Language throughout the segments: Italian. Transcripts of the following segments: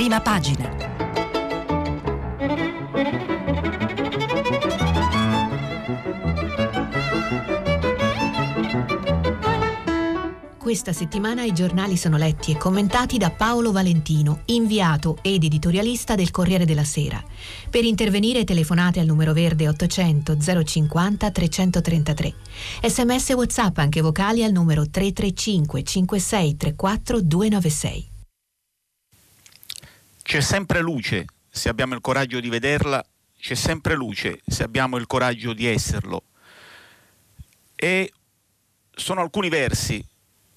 Prima pagina. Questa settimana i giornali sono letti e commentati da Paolo Valentino, inviato ed editorialista del Corriere della Sera. Per intervenire telefonate al numero verde 800 050 333. Sms WhatsApp anche vocali al numero 335 5634 296. C'è sempre luce se abbiamo il coraggio di vederla, c'è sempre luce se abbiamo il coraggio di esserlo. E sono alcuni versi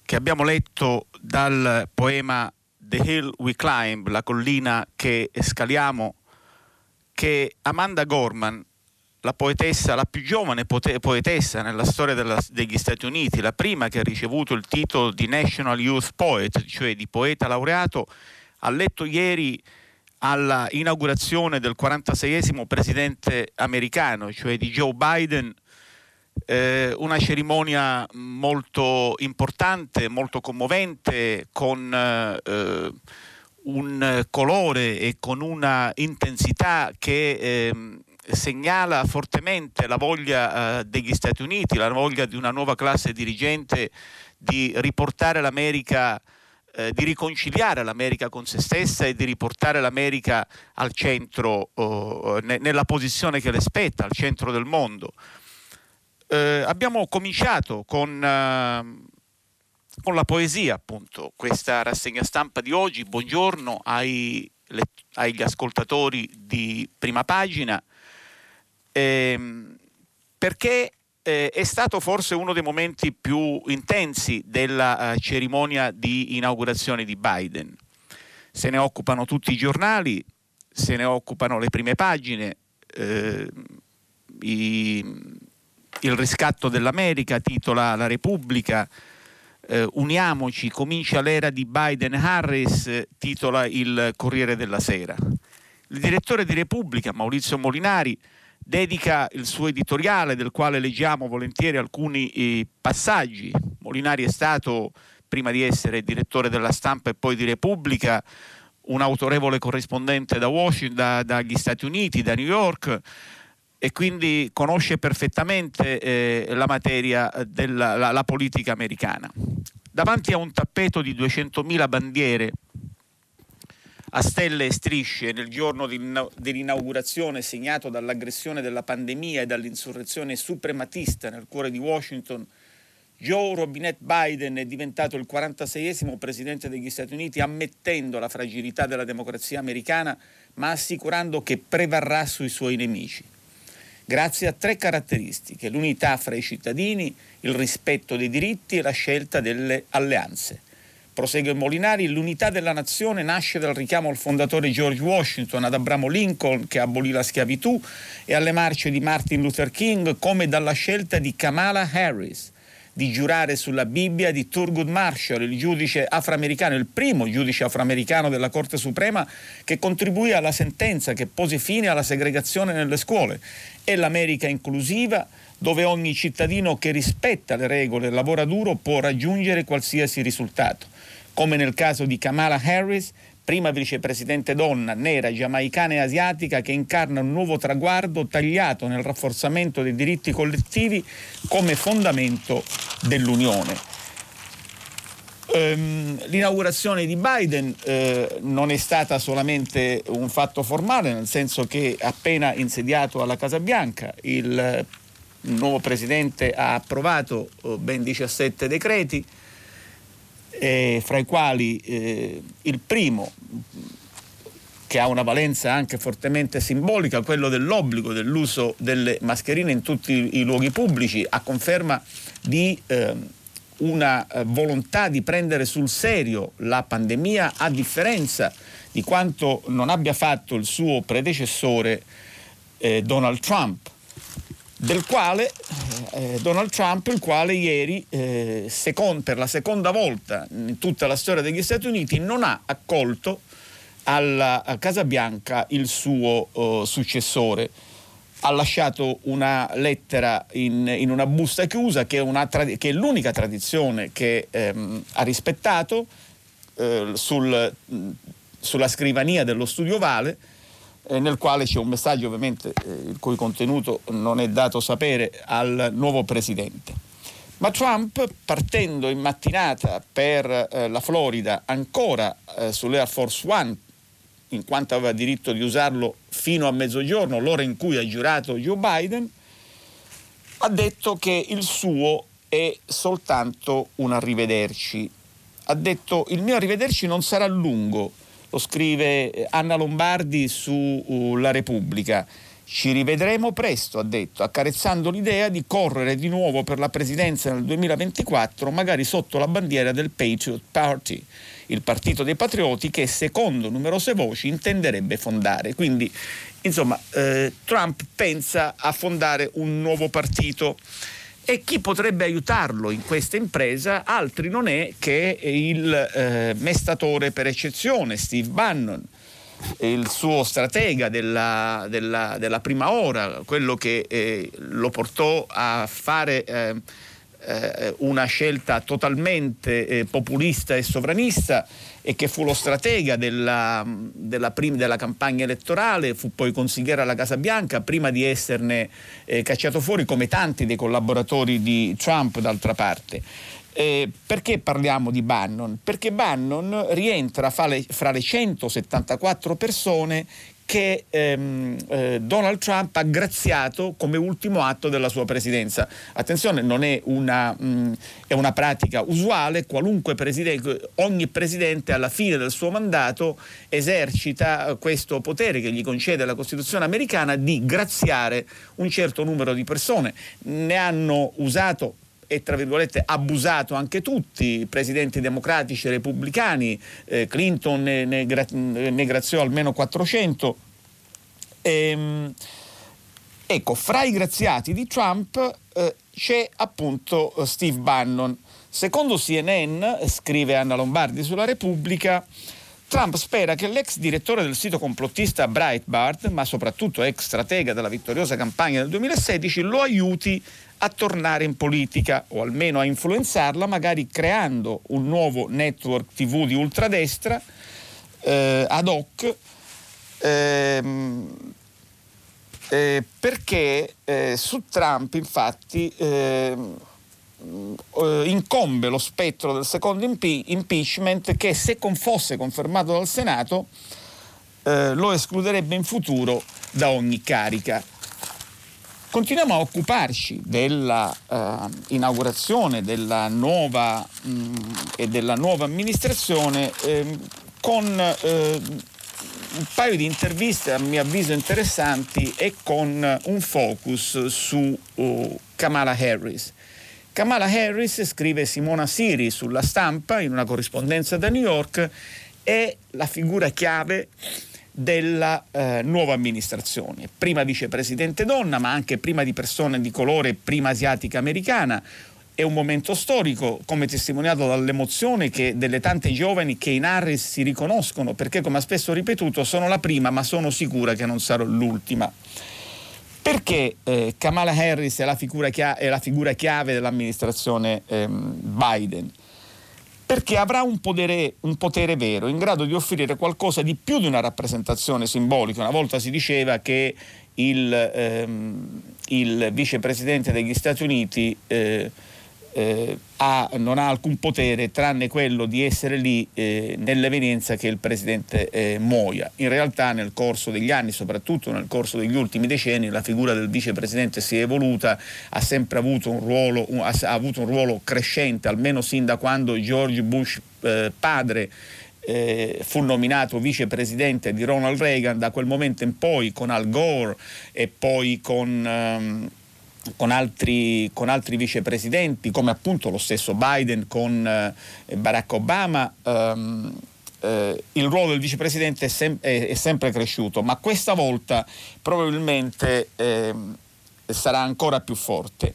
che abbiamo letto dal poema The Hill We Climb, la collina che scaliamo, che Amanda Gorman, la poetessa, la più giovane poetessa nella storia della, degli Stati Uniti, la prima che ha ricevuto il titolo di National Youth Poet, cioè di poeta laureato, ha letto ieri alla inaugurazione del 46esimo presidente americano, cioè di Joe Biden, eh, una cerimonia molto importante, molto commovente, con eh, un colore e con una intensità che eh, segnala fortemente la voglia eh, degli Stati Uniti, la voglia di una nuova classe dirigente di riportare l'America eh, di riconciliare l'America con se stessa e di riportare l'America al centro, oh, ne, nella posizione che le spetta, al centro del mondo eh, abbiamo cominciato con, eh, con, la poesia, appunto, questa rassegna stampa di oggi. Buongiorno ai, le, agli ascoltatori di prima pagina, ehm, perché eh, è stato forse uno dei momenti più intensi della uh, cerimonia di inaugurazione di Biden. Se ne occupano tutti i giornali, se ne occupano le prime pagine, eh, i, il riscatto dell'America, titola La Repubblica, eh, Uniamoci, comincia l'era di Biden-Harris, titola il Corriere della Sera. Il direttore di Repubblica, Maurizio Molinari, dedica il suo editoriale del quale leggiamo volentieri alcuni eh, passaggi. Molinari è stato, prima di essere direttore della stampa e poi di Repubblica, un autorevole corrispondente da Washington, da, dagli Stati Uniti, da New York, e quindi conosce perfettamente eh, la materia della la, la politica americana. Davanti a un tappeto di 200.000 bandiere a stelle e strisce nel giorno dell'inaugurazione segnato dall'aggressione della pandemia e dall'insurrezione suprematista nel cuore di Washington, Joe Robinette Biden è diventato il 46esimo presidente degli Stati Uniti ammettendo la fragilità della democrazia americana ma assicurando che prevarrà sui suoi nemici grazie a tre caratteristiche, l'unità fra i cittadini, il rispetto dei diritti e la scelta delle alleanze. Prosegue Molinari, l'unità della nazione nasce dal richiamo al fondatore George Washington, ad Abramo Lincoln che abolì la schiavitù e alle marce di Martin Luther King, come dalla scelta di Kamala Harris di giurare sulla Bibbia di Thurgood Marshall, il giudice afroamericano, il primo giudice afroamericano della Corte Suprema che contribuì alla sentenza che pose fine alla segregazione nelle scuole. E l'America inclusiva dove ogni cittadino che rispetta le regole e lavora duro può raggiungere qualsiasi risultato. Come nel caso di Kamala Harris, prima vicepresidente donna, nera, giamaicana e asiatica che incarna un nuovo traguardo tagliato nel rafforzamento dei diritti collettivi come fondamento dell'Unione. Ehm, l'inaugurazione di Biden eh, non è stata solamente un fatto formale, nel senso che appena insediato alla Casa Bianca il nuovo presidente ha approvato eh, ben 17 decreti, eh, fra i quali eh, il primo che ha una valenza anche fortemente simbolica, quello dell'obbligo dell'uso delle mascherine in tutti i luoghi pubblici, a conferma di eh, una volontà di prendere sul serio la pandemia, a differenza di quanto non abbia fatto il suo predecessore eh, Donald Trump del quale eh, Donald Trump, il quale ieri, eh, second, per la seconda volta in tutta la storia degli Stati Uniti, non ha accolto alla Casa Bianca il suo uh, successore. Ha lasciato una lettera in, in una busta chiusa che è, trad- che è l'unica tradizione che ehm, ha rispettato eh, sul sulla scrivania dello studio Vale, eh, nel quale c'è un messaggio ovviamente eh, il cui contenuto non è dato sapere al nuovo presidente. Ma Trump, partendo in mattinata per eh, la Florida, ancora eh, sull'Air Force One, in quanto aveva diritto di usarlo fino a mezzogiorno, l'ora in cui ha giurato Joe Biden, ha detto che il suo è soltanto un arrivederci. Ha detto il mio arrivederci non sarà lungo, lo scrive eh, Anna Lombardi su uh, La Repubblica. Ci rivedremo presto, ha detto, accarezzando l'idea di correre di nuovo per la presidenza nel 2024, magari sotto la bandiera del Patriot Party, il partito dei patrioti che secondo numerose voci intenderebbe fondare. Quindi, insomma, eh, Trump pensa a fondare un nuovo partito. E chi potrebbe aiutarlo in questa impresa? Altri non è che il eh, mestatore per eccezione, Steve Bannon, il suo stratega della, della, della prima ora, quello che eh, lo portò a fare eh, eh, una scelta totalmente eh, populista e sovranista e che fu lo stratega della, della, prim- della, campagna elettorale, fu poi consigliere alla Casa Bianca prima di esserne eh, cacciato fuori come tanti dei collaboratori di Trump d'altra parte. Eh, perché parliamo di Bannon? Perché Bannon rientra fra le, fra le 174 persone che ehm, eh, Donald Trump ha graziato come ultimo atto della sua presidenza. Attenzione, non è una, mh, è una pratica usuale, presidente, ogni presidente alla fine del suo mandato esercita questo potere che gli concede la Costituzione americana di graziare un certo numero di persone. Ne hanno usato e tra virgolette abusato anche tutti, presidenti democratici e repubblicani, eh, Clinton ne, ne, ne, graziò almeno 400. Ehm, ecco, fra i graziati di Trump eh, c'è appunto eh, Steve Bannon. Secondo CNN, scrive Anna Lombardi sulla Repubblica, Trump spera che l'ex direttore del sito complottista Breitbart, ma soprattutto ex stratega della vittoriosa campagna del 2016, lo aiuti a tornare in politica o almeno a influenzarla, magari creando un nuovo network TV di ultradestra eh, ad hoc. Ehm, eh, perché eh, su Trump infatti ehm, eh, incombe lo spettro del secondo impe- impeachment che se con fosse confermato dal Senato eh, lo escluderebbe in futuro da ogni carica. Continuiamo a occuparci dell'inaugurazione eh, della nuova mh, mm, e della nuova amministrazione eh, con eh, un paio di interviste a mio avviso interessanti e con un focus su uh, Kamala Harris. Kamala Harris, scrive Simona Siri sulla stampa in una corrispondenza da New York, è la figura chiave della eh, nuova amministrazione. Prima vicepresidente donna, ma anche prima di persone di colore, prima asiatica americana. È un momento storico, come testimoniato dall'emozione che delle tante giovani che in Harris si riconoscono, perché come ha spesso ripetuto sono la prima, ma sono sicura che non sarò l'ultima. Perché eh, Kamala Harris è la, chia- è la, figura chiave dell'amministrazione ehm, Biden? Perché avrà un potere, un potere, vero, in grado di offrire qualcosa di più di una rappresentazione simbolica. Una volta si diceva che il, ehm, il vicepresidente degli Stati Uniti eh, eh, ha, non ha alcun potere tranne quello di essere lì eh, nell'evenienza che il presidente eh, muoia. In realtà nel corso degli anni, soprattutto nel corso degli ultimi decenni, la figura del vicepresidente si è evoluta, ha sempre avuto un ruolo, un, ha, avuto un ruolo crescente, almeno sin da quando George Bush eh, padre eh, fu nominato vicepresidente di Ronald Reagan, da quel momento in poi con Al Gore e poi con... Um, con altri, con altri, vicepresidenti, come appunto lo stesso Biden con eh, Barack Obama, ehm, eh, il ruolo del vicepresidente è, sem- è, è, sempre cresciuto, ma questa volta probabilmente eh, sarà ancora più forte.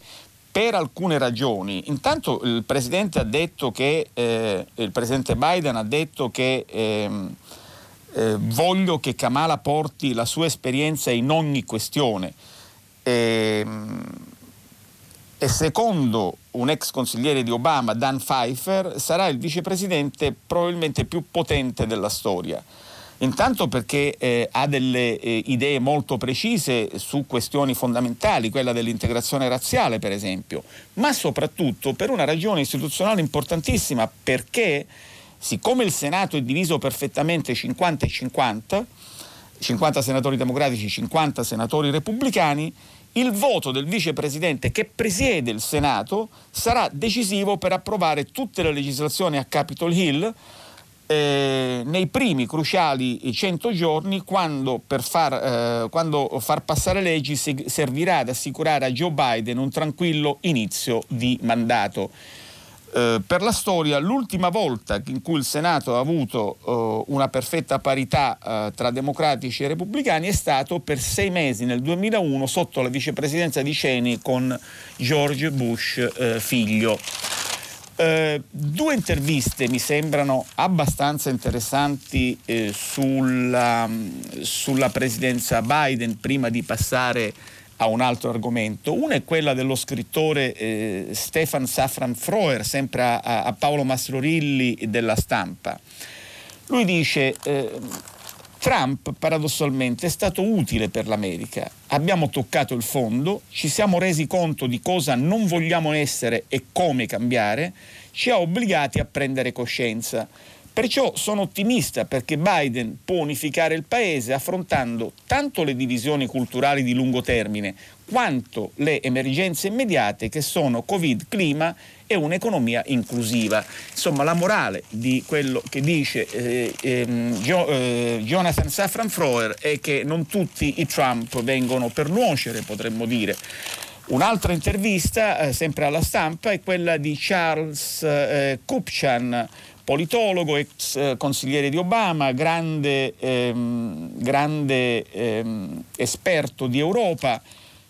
Per alcune ragioni. Intanto il presidente che, eh, il presidente Biden ha detto che ehm, eh, voglio che Kamala porti la sua esperienza in ogni questione e, ehm, e secondo un ex consigliere di Obama, Dan Pfeiffer, sarà il vicepresidente probabilmente più potente della storia. Intanto perché eh, ha delle eh, idee molto precise su questioni fondamentali, quella dell'integrazione razziale per esempio, ma soprattutto per una ragione istituzionale importantissima, perché siccome il Senato è diviso perfettamente 50 e 50, 50 senatori democratici, 50 senatori repubblicani, il voto del vicepresidente che presiede il Senato sarà decisivo per approvare tutte le legislazioni a Capitol Hill eh, nei primi cruciali 100 giorni quando, far, eh, quando far passare leggi servirà ad assicurare a Joe Biden un tranquillo inizio di mandato. Eh, per la storia, l'ultima volta in cui il Senato ha avuto eh, una perfetta parità eh, tra democratici e repubblicani è stato per sei mesi nel 2001 sotto la vicepresidenza di Cheney con George Bush eh, figlio. Eh, due interviste mi sembrano abbastanza interessanti sulla, sulla, presidenza Biden prima di passare a un altro argomento. Una è quella dello scrittore eh, Stefan Safran Froer, sempre a, a, Paolo Mastrorilli della stampa. Lui dice eh, Trump paradossalmente è stato utile per l'America. Abbiamo toccato il fondo, ci siamo resi conto di cosa non vogliamo essere e come cambiare, ci ha obbligati a prendere coscienza. Perciò sono ottimista perché Biden può unificare il paese affrontando tanto le divisioni culturali di lungo termine quanto le emergenze immediate che sono Covid, clima e un'economia inclusiva. Insomma, la morale di quello che dice eh, eh, Jonathan Safran Froer è che non tutti i Trump vengono per nuocere, potremmo dire. Un'altra intervista, eh, sempre alla stampa, è quella di Charles eh, Kupchan, politologo, ex eh, consigliere di Obama, grande, ehm, grande ehm, esperto di Europa,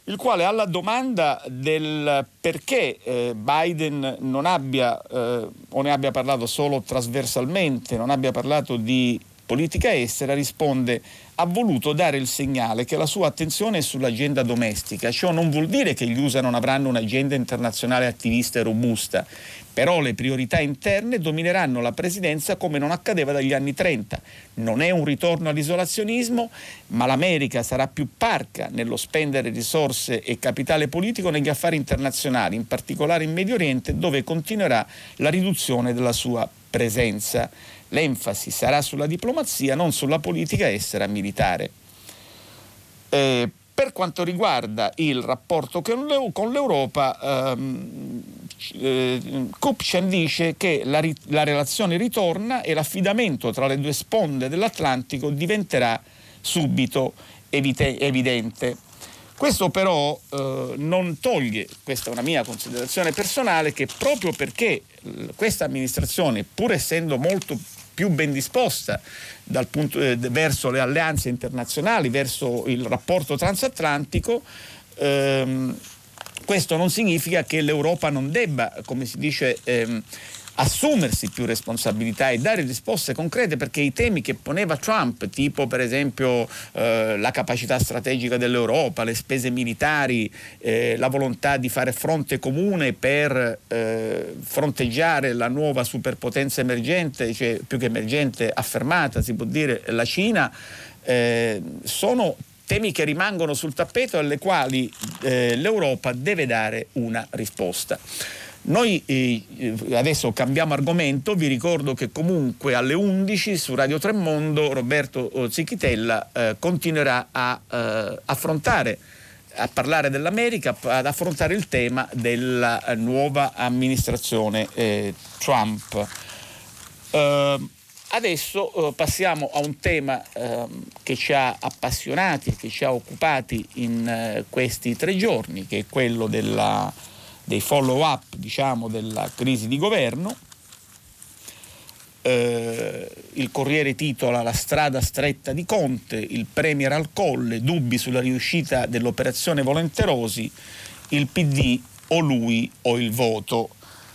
il quale alla domanda del perché eh, Biden non abbia eh, o ne abbia parlato solo trasversalmente, non abbia parlato di politica estera, risponde ha voluto dare il segnale che la sua attenzione è sull'agenda domestica. Ciò non vuol dire che gli USA non avranno un'agenda internazionale attivista e robusta, però le priorità interne domineranno la presidenza come non accadeva dagli anni 30. Non è un ritorno all'isolazionismo, ma l'America sarà più parca nello spendere risorse e capitale politico negli affari internazionali, in particolare in Medio Oriente, dove continuerà la riduzione della sua presenza l'enfasi sarà sulla diplomazia, non sulla politica estera militare. Eh, per quanto riguarda il rapporto con l'Europa, ehm, eh, Kupchen dice che la, la, relazione ritorna e l'affidamento tra le due sponde dell'Atlantico diventerà subito evite, evidente. Questo però eh, non toglie, questa è una mia considerazione personale, che proprio perché questa amministrazione, pur essendo molto più ben disposta punto, eh, verso le alleanze internazionali, verso il rapporto transatlantico, ehm, questo non significa che l'Europa non debba, come si dice, ehm, assumersi più responsabilità e dare risposte concrete perché i temi che poneva Trump, tipo per esempio eh, la capacità strategica dell'Europa, le spese militari, eh, la volontà di fare fronte comune per eh, fronteggiare la nuova superpotenza emergente, cioè più che emergente affermata, si può dire, la Cina, eh, sono temi che rimangono sul tappeto alle quali eh, l'Europa deve dare una risposta. Noi eh, adesso cambiamo argomento, vi ricordo che comunque alle 11 su Radio Tremondo Roberto Zicchitella eh, continuerà a eh, affrontare a parlare dell'America, ad affrontare il tema della nuova amministrazione eh, Trump. Adesso passiamo a un tema uh, che ci ha appassionati che ci ha occupati in questi tre giorni, che è quello della dei follow up diciamo, della crisi di governo. Eh, il Corriere titola La strada stretta di Conte, il Premier al colle, dubbi sulla riuscita dell'operazione Volenterosi, il PD o lui o il voto.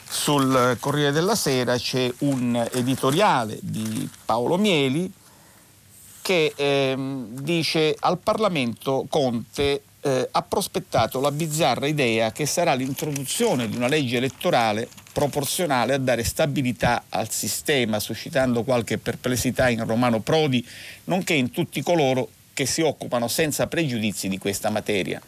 Sul Corriere della Sera c'è un editoriale di Paolo Mieli che ehm, dice al Parlamento Conte eh, ha prospettato la bizzarra idea che sarà l'introduzione di una legge elettorale proporzionale a dare stabilità al sistema, suscitando qualche perplessità in Romano Prodi, nonché in tutti coloro che si occupano senza pregiudizi di questa materia.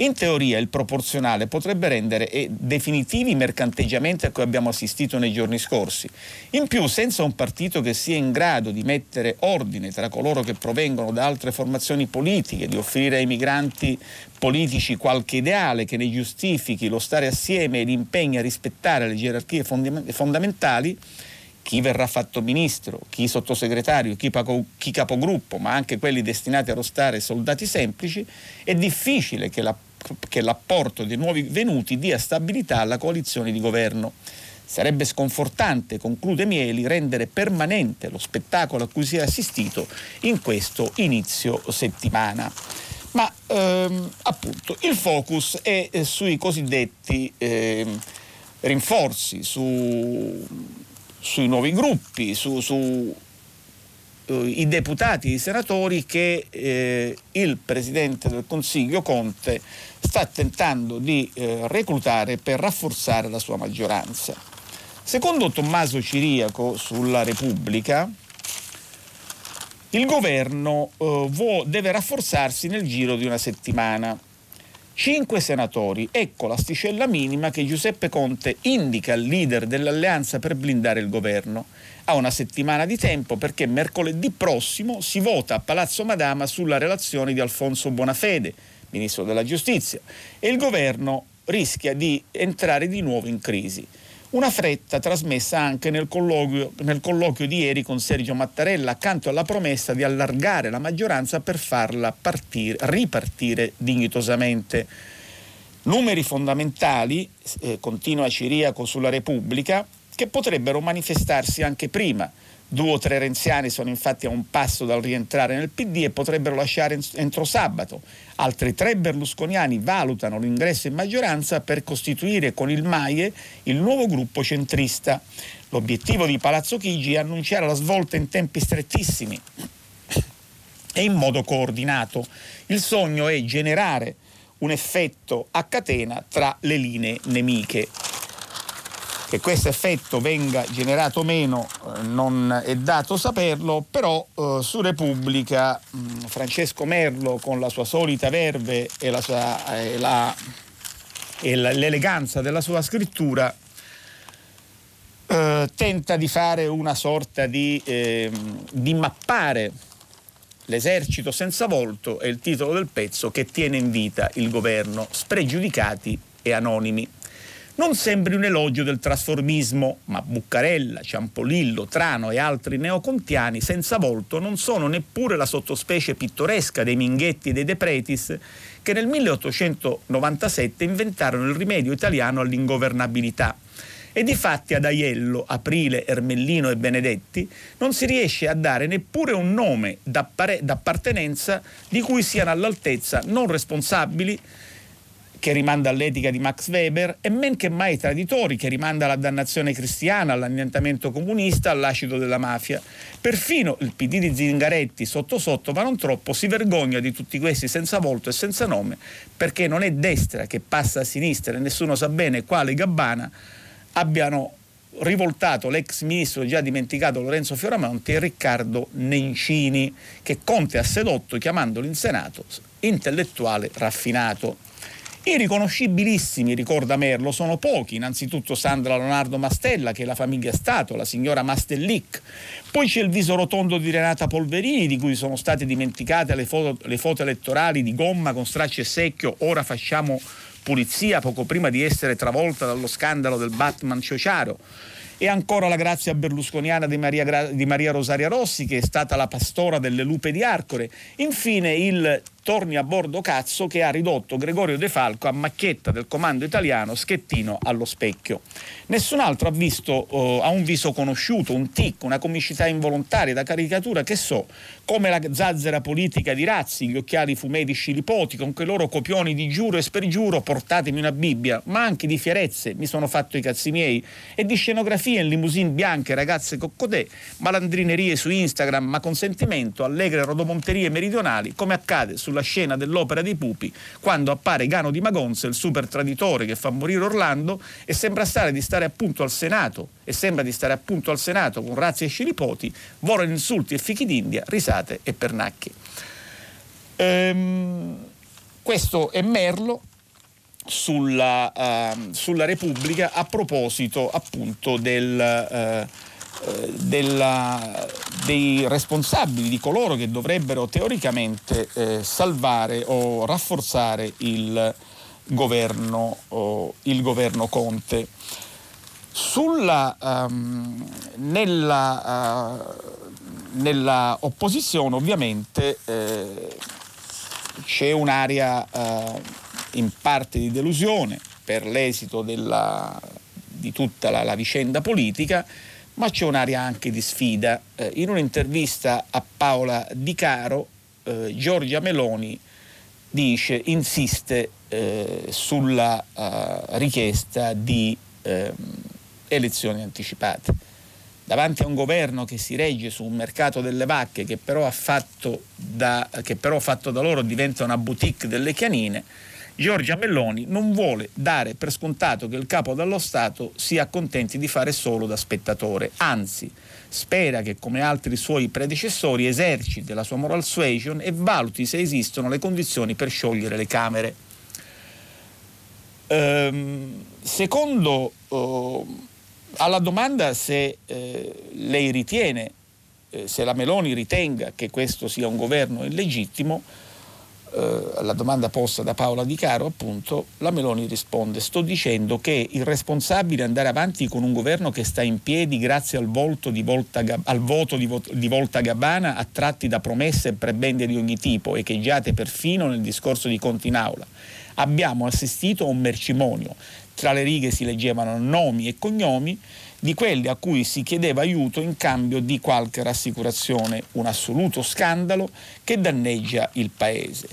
In teoria il proporzionale potrebbe rendere eh, definitivi i mercanteggiamenti a cui abbiamo assistito nei giorni scorsi. In più, senza un partito che sia in grado di mettere ordine tra coloro che provengono da altre formazioni politiche, di offrire ai migranti politici qualche ideale che ne giustifichi lo stare assieme e l'impegno a rispettare le gerarchie fondamentali, chi verrà fatto ministro, chi sottosegretario, chi, chi, capogruppo, ma anche quelli destinati a rostare soldati semplici, è difficile che, la, che l'apporto dei nuovi venuti dia stabilità alla coalizione di governo. Sarebbe sconfortante, conclude Mieli, rendere permanente lo spettacolo a cui si è assistito in questo inizio settimana. Ma ehm, appunto il focus è eh, sui cosiddetti eh, rinforzi, su sui nuovi gruppi, su, su i deputati i senatori che eh, il Presidente del Consiglio Conte sta tentando di eh, reclutare per rafforzare la sua maggioranza. Secondo Tommaso Ciriaco sulla Repubblica, il governo eh, deve rafforzarsi nel giro di una settimana. Cinque senatori, ecco l'asticella minima che Giuseppe Conte indica al leader dell'alleanza per blindare il governo. Ha una settimana di tempo perché mercoledì prossimo si vota a Palazzo Madama sulla relazione di Alfonso Bonafede, ministro della giustizia, e il governo rischia di entrare di nuovo in crisi. Una fretta trasmessa anche nel colloquio, nel colloquio, di ieri con Sergio Mattarella accanto alla promessa di allargare la maggioranza per farla partire, ripartire dignitosamente. Numeri fondamentali, eh, continua Ciriaco sulla Repubblica, che potrebbero manifestarsi anche prima Due o tre renziani sono infatti a un passo dal rientrare nel PD e potrebbero lasciare entro sabato. Altri tre berlusconiani valutano l'ingresso in maggioranza per costituire con il Maie il nuovo gruppo centrista. L'obiettivo di Palazzo Chigi è annunciare la svolta in tempi strettissimi e in modo coordinato. Il sogno è generare un effetto a catena tra le linee nemiche. Che questo effetto venga generato meno eh, non è dato saperlo, però eh, su Repubblica mh, mm, Francesco Merlo con la sua solita verve e, la sua, eh, la, e la, l'eleganza della sua scrittura eh, tenta di fare una sorta di, ehm, di mappare L'esercito senza volto è il titolo del pezzo che tiene in vita il governo, spregiudicati e anonimi non sembri un elogio del trasformismo, ma Buccarella, Ciampolillo, Trano e altri neocontiani senza volto non sono neppure la sottospecie pittoresca dei Minghetti e dei De Pretis che nel 1897 inventarono il rimedio italiano all'ingovernabilità. E di fatti ad Aiello, Aprile, Ermellino e Benedetti non si riesce a dare neppure un nome d'appartenenza di cui siano all'altezza non responsabili che rimanda all'etica di Max Weber, e men che mai traditori, che rimanda alla dannazione cristiana, all'annientamento comunista, all'acido della mafia. Perfino il PD di Zingaretti, sotto sotto, ma non troppo, si vergogna di tutti questi senza volto e senza nome, perché non è destra che passa a sinistra e nessuno sa bene quale Gabbana abbiano rivoltato l'ex ministro già dimenticato Lorenzo Fioramonti e Riccardo Nencini, che Conte ha sedotto chiamandolo in Senato intellettuale raffinato. I riconoscibilissimi, ricorda Merlo, sono pochi, innanzitutto Sandra Leonardo Mastella, che è la famiglia Stato, la signora Mastellic, poi c'è il viso rotondo di Renata Polverini, di cui sono state dimenticate le foto, le foto elettorali di gomma con stracci e secchio, ora facciamo pulizia, poco prima di essere travolta dallo scandalo del Batman Ciociaro. E ancora la grazia berlusconiana di Maria, di Maria, Rosaria Rossi, che è stata la pastora delle lupe di Arcore. Infine il torni a bordo cazzo che ha ridotto Gregorio De Falco a macchietta del comando italiano schettino allo specchio. Nessun altro ha visto, uh, ha un viso conosciuto, un tic, una comicità involontaria da caricatura che so, come la zazzera politica di Razzi, gli occhiali fumei scilipoti, con quei loro copioni di giuro e spergiuro, portatemi una Bibbia, ma anche di fierezze, mi sono fatto i cazzi miei, e di scenografie in limousine bianche, ragazze coccodè, malandrinerie su Instagram, ma con sentimento, allegre rodomonterie meridionali, come accade su sulla scena dell'opera dei pupi quando appare Gano di Magonza, il super traditore che fa morire Orlando e sembra stare di stare appunto al Senato e sembra di stare appunto al Senato con razzi e scilipoti, volano insulti e fichi d'India, risate e pernacchi. Ehm, questo è Merlo sulla, uh, sulla Repubblica a proposito appunto del... Uh, della, dei responsabili, di coloro che dovrebbero teoricamente eh, salvare o rafforzare il governo, oh, il governo Conte. Sulla, um, nella, uh, nella, opposizione ovviamente eh, c'è un'area uh, in parte di delusione per l'esito della, di tutta la, la vicenda politica ma c'è un'area anche di sfida. Eh, in un'intervista a Paola Di Caro, eh, Giorgia Meloni dice, insiste eh, sulla uh, richiesta di ehm, elezioni anticipate. Davanti a un governo che si regge su un mercato delle vacche che però, da, che però fatto da loro diventa una boutique delle chianine, Giorgia Melloni non vuole dare per scontato che il capo dello Stato si accontenti di fare solo da spettatore, anzi spera che come altri suoi predecessori eserciti la sua moral suasion e valuti se esistono le condizioni per sciogliere le Camere. Ehm, secondo eh, alla domanda se eh, lei ritiene, eh, se la Meloni ritenga che questo sia un governo illegittimo, alla domanda posta da Paola Di Caro, appunto, la Meloni risponde: Sto dicendo che il responsabile andare avanti con un governo che sta in piedi grazie al, di Volta, al voto di, di Volta Gabbana, attratti da promesse e prebende di ogni tipo, echeggiate perfino nel discorso di Conti in aula. Abbiamo assistito a un mercimonio. Tra le righe si leggevano nomi e cognomi di quelli a cui si chiedeva aiuto in cambio di qualche rassicurazione, un assoluto scandalo che danneggia il Paese.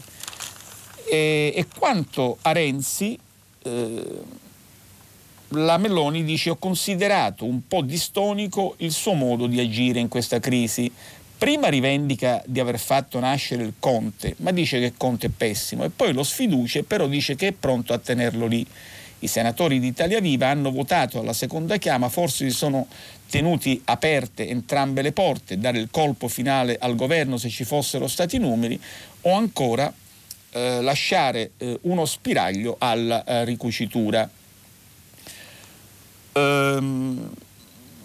E, e quanto a Renzi, eh, la Meloni dice ho considerato un po' distonico il suo modo di agire in questa crisi. Prima rivendica di aver fatto nascere il Conte, ma dice che Conte è pessimo e poi lo sfiducia, però dice che è pronto a tenerlo lì. I senatori di Italia Viva hanno votato alla seconda chiama, forse si sono tenuti aperte entrambe le porte, dare il colpo finale al governo se ci fossero stati numeri, o ancora eh, lasciare eh, uno spiraglio alla eh, ricucitura. Ehm,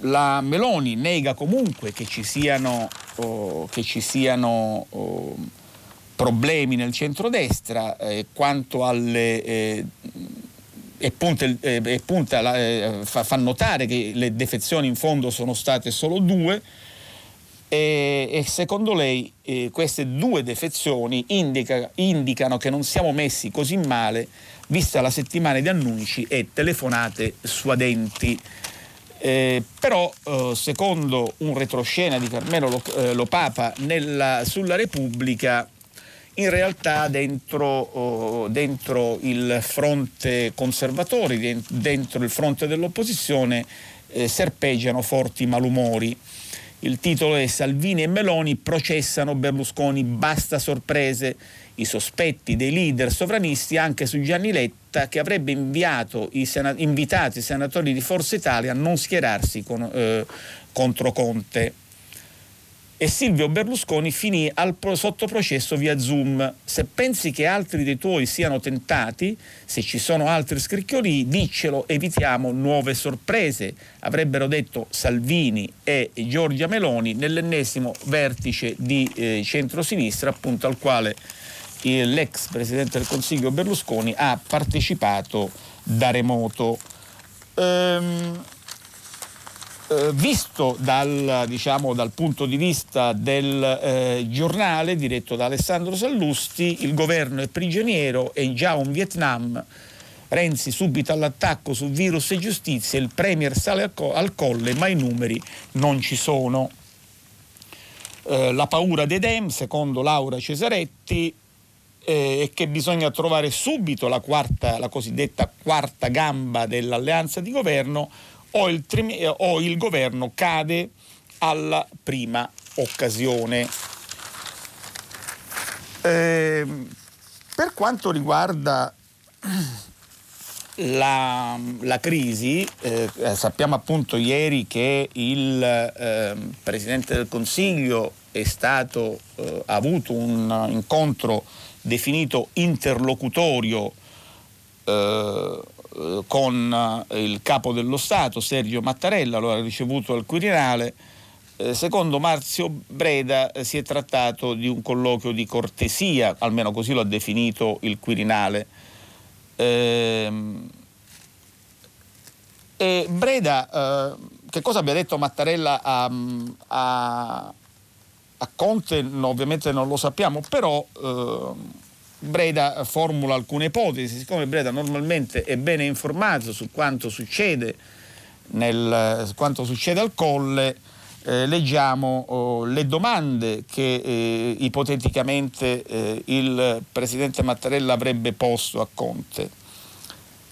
la Meloni nega comunque che ci siano, oh, che ci siano oh, problemi nel centrodestra eh, quanto alle eh, e, punta, e punta la, eh, fa, fa, notare che le defezioni in fondo sono state solo due e, e secondo lei eh, queste due defezioni indica, indicano che non siamo messi così male vista la settimana di annunci e telefonate suadenti. Eh, però eh, secondo un retroscena di Carmelo Lopapa eh, nella, sulla Repubblica in realtà dentro, oh, dentro il fronte conservatori, dentro il fronte dell'opposizione, eh, serpeggiano forti malumori. Il titolo è Salvini e Meloni processano Berlusconi, basta sorprese. I sospetti dei leader sovranisti anche su Gianni Letta che avrebbe i sena- invitato i senatori di Forza Italia a non schierarsi con, eh, contro Conte e Silvio Berlusconi finì al, sotto processo via Zoom. Se pensi che altri dei tuoi siano tentati, se ci sono altri scricchioli, diccelo, evitiamo nuove sorprese, avrebbero detto Salvini e Giorgia Meloni nell'ennesimo vertice di eh, centrosinistra, appunto al quale l'ex Presidente del Consiglio Berlusconi ha partecipato da remoto. Ehm, eh, visto dal, diciamo, dal, punto di vista del eh, giornale diretto da Alessandro Sallusti, il governo è prigioniero, è già un Vietnam. Renzi subito all'attacco su virus e giustizia, il Premier sale al, co- al colle, ma i numeri non ci sono. Eh, la paura dei Dem, secondo Laura Cesaretti, eh, è che bisogna trovare subito la, quarta, la cosiddetta quarta gamba dell'alleanza di governo o il, o il governo cade alla prima occasione. Eh, per quanto riguarda la, la crisi, eh, sappiamo appunto ieri che il eh, Presidente del Consiglio stato, eh, ha avuto un incontro definito interlocutorio eh, con il capo dello Stato, Sergio Mattarella, lo ha ricevuto al Quirinale. Eh, secondo Marzio Breda eh, si è trattato di un colloquio di cortesia, almeno così lo ha definito il Quirinale. Ehm, e Breda, eh, che cosa abbia detto Mattarella a, a, a Conte? No, ovviamente non lo sappiamo, però eh, Breda formula alcune ipotesi, siccome Breda normalmente è bene informato su quanto succede, nel, quanto succede al Colle, eh, leggiamo oh, le domande che eh, ipoteticamente eh, il Presidente Mattarella avrebbe posto a Conte.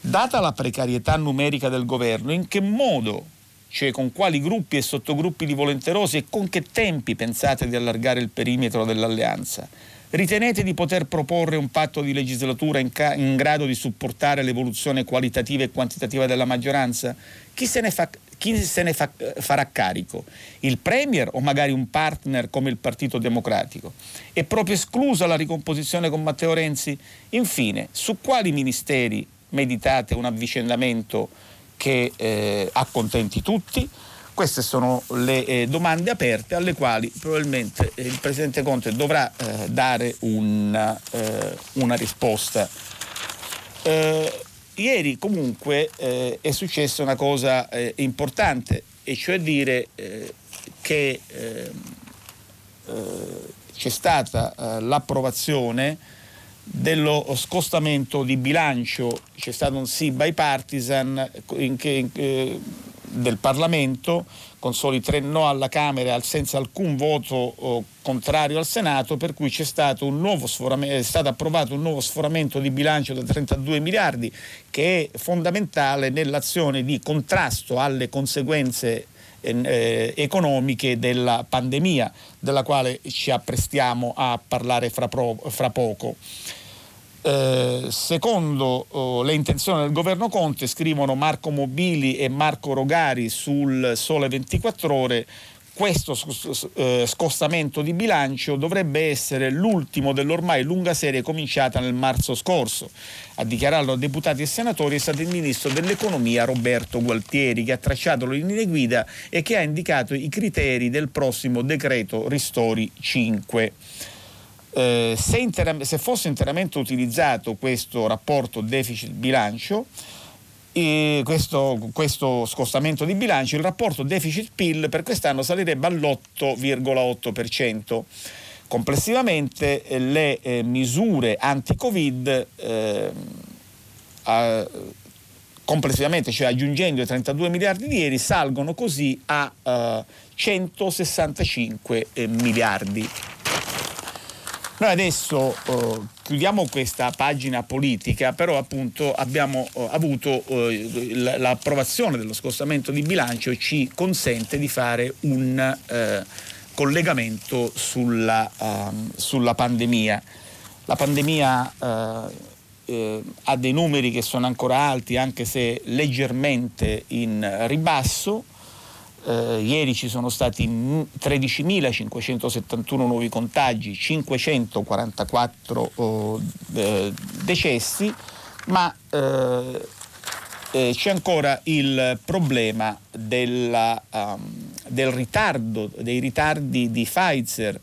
Data la precarietà numerica del governo, in che modo, cioè con quali gruppi e sottogruppi di volenterosi e con che tempi pensate di allargare il perimetro dell'alleanza? Ritenete di poter proporre un patto di legislatura in, ca- in grado di supportare l'evoluzione qualitativa e quantitativa della maggioranza? Chi se ne, fa, chi se ne fa, farà carico? Il Premier o magari un partner come il Partito Democratico? È proprio esclusa la ricomposizione con Matteo Renzi? Infine, su quali ministeri meditate un avvicendamento che eh, accontenti tutti? Queste sono le eh, domande aperte alle quali probabilmente il Presidente Conte dovrà eh, dare una, eh, una risposta. Eh, ieri comunque eh, è successa una cosa eh, importante, e cioè dire che c'è stata l'approvazione dello scostamento di bilancio, c'è stato un sì bipartisan in che, in, del Parlamento con soli tre no alla Camera senza alcun voto oh, contrario al Senato per cui c'è stato un nuovo è stato approvato un nuovo sforamento di bilancio da 32 miliardi che è fondamentale nell'azione di contrasto alle conseguenze eh, economiche della pandemia della quale ci apprestiamo a parlare fra, pro, fra poco. Eh, secondo oh, le intenzioni del governo Conte, scrivono Marco Mobili e Marco Rogari sul Sole 24 Ore, questo eh, scostamento di bilancio dovrebbe essere l'ultimo dell'ormai lunga serie cominciata nel marzo scorso. A dichiararlo a deputati e senatori è stato il ministro dell'economia Roberto Gualtieri che ha tracciato le linee guida e che ha indicato i criteri del prossimo decreto Ristori 5. Eh, se, inter- se, fosse interamente utilizzato questo rapporto deficit-bilancio, eh, questo, questo, scostamento di bilancio, il rapporto deficit-PIL per quest'anno salirebbe all'8,8%. Complessivamente eh, le eh, misure anti-Covid eh, complessivamente, cioè aggiungendo i 32 miliardi di ieri, salgono così a 165 eh, miliardi. Noi adesso eh, chiudiamo questa pagina politica, però appunto abbiamo eh, avuto eh, l'approvazione dello scostamento di bilancio ci consente di fare un eh, collegamento sulla, ehm, sulla, pandemia. La pandemia eh, eh, ha dei numeri che sono ancora alti, anche se leggermente in ribasso eh, ieri ci sono stati 13.571 nuovi contagi, 544 oh, eh, decessi, ma eh, eh, c'è ancora il problema della, um, del ritardo, dei ritardi di Pfizer,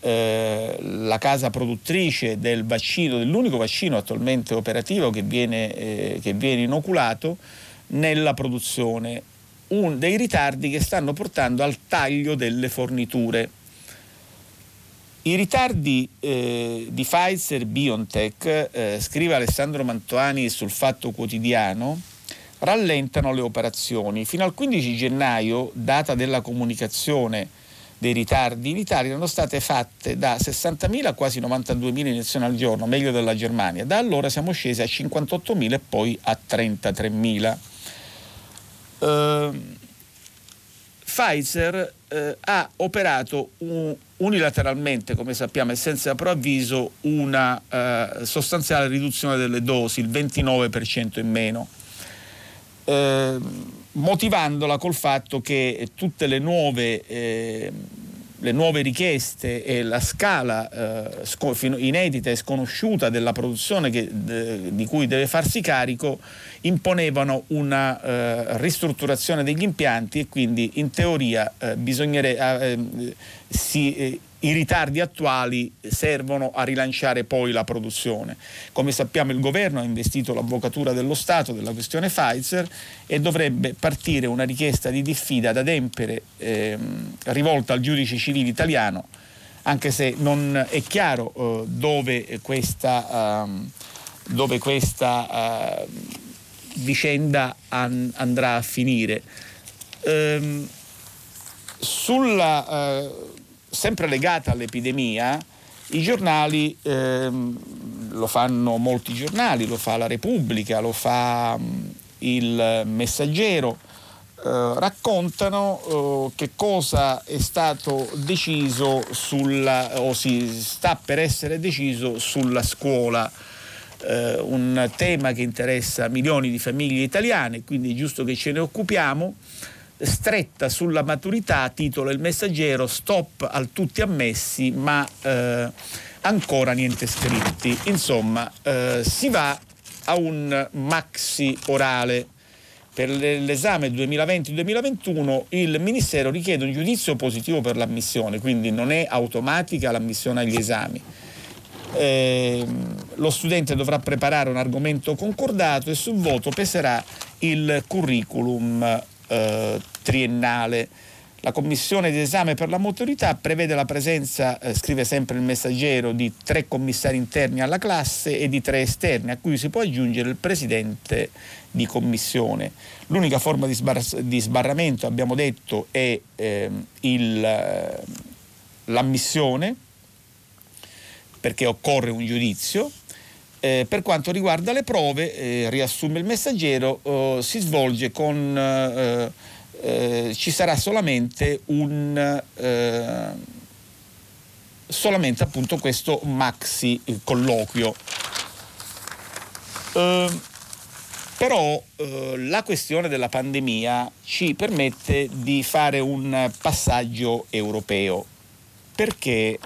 eh, la casa produttrice del vaccino, dell'unico vaccino attualmente operativo che viene, eh, che viene inoculato nella produzione un, dei ritardi che stanno portando al taglio delle forniture. I ritardi eh, di Pfizer BioNTech, eh, scrive Alessandro Mantoani sul Fatto Quotidiano, rallentano le operazioni. Fino al 15 gennaio, data della comunicazione dei ritardi, in Italia erano state fatte da 60.000 a quasi 92.000 iniezioni al giorno, meglio della Germania. Da allora siamo scesi a 58.000 e poi a 33.000. Uh, Pfizer eh, ha operato un, unilateralmente, come sappiamo, e senza preavviso, una eh, sostanziale riduzione delle dosi, il 29% in meno, eh, motivandola col fatto che tutte le nuove eh, le nuove richieste e la scala eh, inedita e sconosciuta della produzione che, di cui deve farsi carico imponevano una eh, ristrutturazione degli impianti e quindi in teoria eh, bisognerebbe eh, si eh, i ritardi attuali servono a rilanciare poi la produzione. Come sappiamo il governo ha investito l'avvocatura dello Stato della questione Pfizer e dovrebbe partire una richiesta di diffida da adempere ehm, rivolta al giudice civile italiano, anche se non è chiaro eh, dove questa, ehm, dove questa eh, vicenda an- andrà a finire. Ehm, sulla eh, sempre legata all'epidemia, i giornali, ehm, lo fanno molti giornali, lo fa la Repubblica, lo fa mh, mm, il Messaggero, eh, raccontano eh, che cosa è stato deciso sulla, o si sta per essere deciso sulla scuola. Eh, un tema che interessa milioni di famiglie italiane, quindi è giusto che ce ne occupiamo stretta sulla maturità, titola il messaggero Stop al tutti ammessi, ma eh, ancora niente scritti. Insomma, eh, si va a un maxi orale. Per l'esame 2020-2021 il Ministero richiede un giudizio positivo per l'ammissione, quindi non è automatica l'ammissione agli esami. Eh, lo studente dovrà preparare un argomento concordato e sul voto peserà il curriculum eh, triennale. La commissione di esame per la maturità prevede la presenza, eh, scrive sempre il messaggero, di tre commissari interni alla classe e di tre esterni, a cui si può aggiungere il presidente di commissione. L'unica forma di, sbar- di sbarramento, abbiamo detto, è eh, il, l'ammissione, perché occorre un giudizio. Eh, per quanto riguarda le prove, eh, riassume il messaggero, eh, si svolge con eh, eh, ci sarà solamente un eh, solamente appunto questo maxi colloquio. Però la questione della pandemia ci permette di fare un passaggio europeo, perché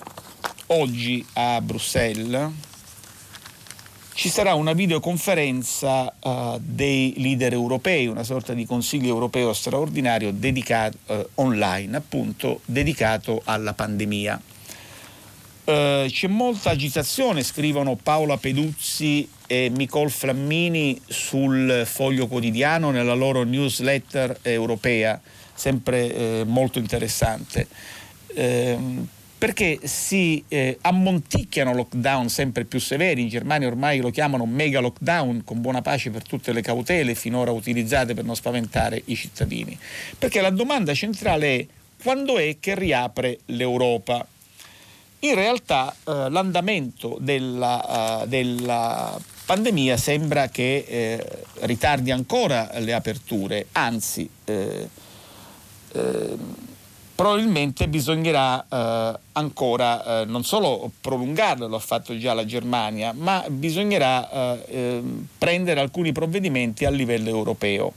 oggi a Bruxelles ci sarà una videoconferenza uh, dei leader europei, una sorta di consiglio europeo straordinario dedicato, uh, online, appunto, dedicato alla pandemia. Uh, c'è molta agitazione, scrivono Paola Peduzzi e Nicole Flammini sul foglio quotidiano nella loro newsletter europea, sempre molto interessante. Perché si eh, ammonticchiano lockdown sempre più severi, in Germania ormai lo chiamano mega lockdown con buona pace per tutte le cautele finora utilizzate per non spaventare i cittadini, perché la domanda centrale è quando è che riapre l'Europa? In realtà eh, l'andamento della, uh, della, pandemia sembra che eh, ritardi ancora le aperture, anzi eh, eh probabilmente bisognerà eh, ancora eh, non solo prolungarlo, lo ha fatto già la Germania, ma bisognerà eh, ehm, prendere alcuni provvedimenti a livello europeo.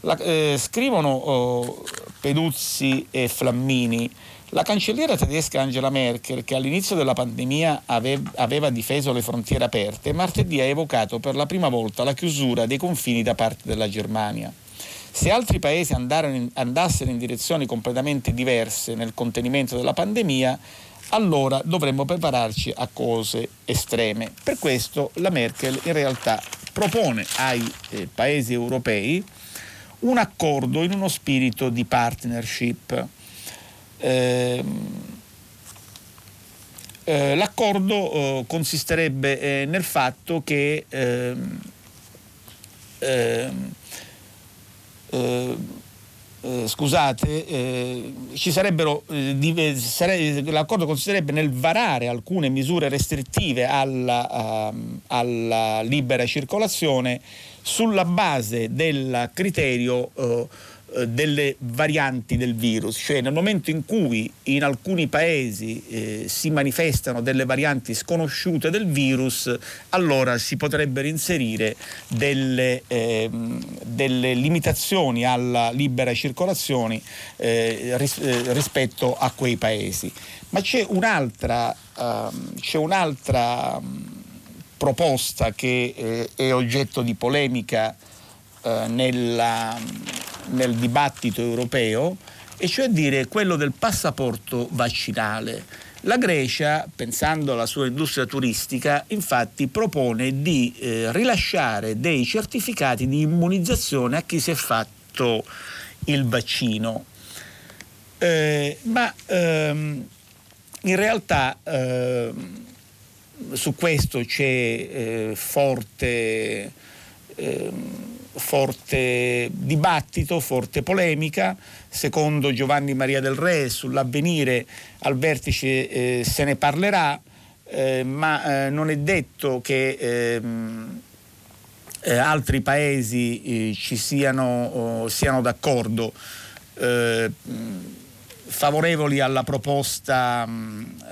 La, eh, scrivono oh, Peduzzi e Flammini, la cancelliera tedesca Angela Merkel, che all'inizio della pandemia ave, aveva difeso le frontiere aperte, martedì ha evocato per la prima volta la chiusura dei confini da parte della Germania. Se altri paesi in, andassero in direzioni completamente diverse nel contenimento della pandemia, allora dovremmo prepararci a cose estreme. Per questo la Merkel in realtà propone ai eh, paesi europei un accordo in uno spirito di partnership. Eh, eh, l'accordo eh, consisterebbe eh, nel fatto che ehm, ehm, eh, eh, scusate, eh, ci sarebbero, eh, sare, l'accordo consisterebbe nel varare alcune misure restrittive alla, uh, alla libera circolazione sulla base del criterio uh, eh, delle varianti del virus, cioè nel momento in cui in alcuni paesi eh, si manifestano delle varianti sconosciute del virus, allora si potrebbero inserire delle, eh, delle limitazioni alla libera circolazione eh, ris- eh, rispetto a quei paesi. Ma c'è un'altra, uh, c'è un'altra um, proposta che eh, è oggetto di polemica nella, nel dibattito europeo, e cioè dire quello del passaporto vaccinale. La Grecia, pensando alla sua industria turistica, infatti propone di eh, rilasciare dei certificati di immunizzazione a chi si è fatto il vaccino. Eh, ma ehm, in realtà ehm, su questo c'è eh, forte ehm, forte dibattito, forte polemica. Secondo Giovanni Maria del Re sull'avvenire al vertice eh, se ne parlerà, eh, ma eh, non è detto che ehm, eh, altri paesi eh, ci siano, siano d'accordo. Eh, favorevoli alla, proposta,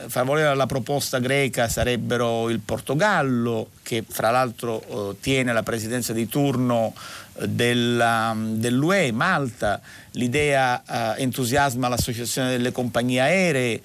favorevoli alla proposta greca sarebbero il Portogallo, che fra l'altro eh, tiene la presidenza di turno eh, della, dell'UE, Malta, l'idea eh, entusiasma l'associazione delle compagnie aeree,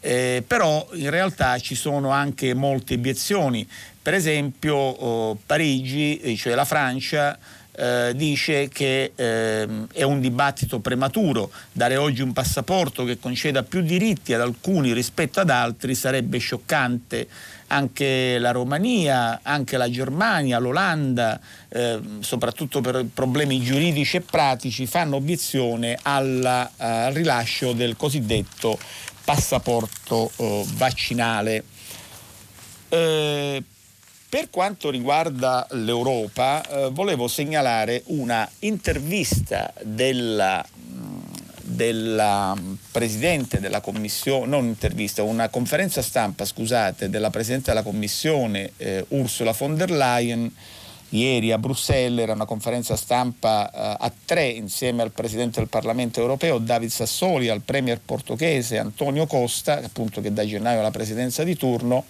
eh, però in realtà ci sono anche molte obiezioni. Per esempio oh, Parigi, eh, cioè la Francia, eh, dice che eh, è un dibattito prematuro, dare oggi un passaporto che conceda più diritti ad alcuni rispetto ad altri sarebbe scioccante. Anche la Romania, anche la Germania, l'Olanda, eh, soprattutto per problemi giuridici e pratici, fanno obiezione alla, al rilascio del cosiddetto passaporto uh, vaccinale. Eh, per quanto riguarda l'Europa, eh, volevo segnalare una intervista della, della Presidente della Commissione, non intervista, una conferenza stampa, scusate, della Presidente della Commissione eh, Ursula von der Leyen ieri a Bruxelles, era una conferenza stampa eh, a tre insieme al Presidente del Parlamento europeo David Sassoli, al Premier portoghese Antonio Costa, appunto che da gennaio ha la presidenza di turno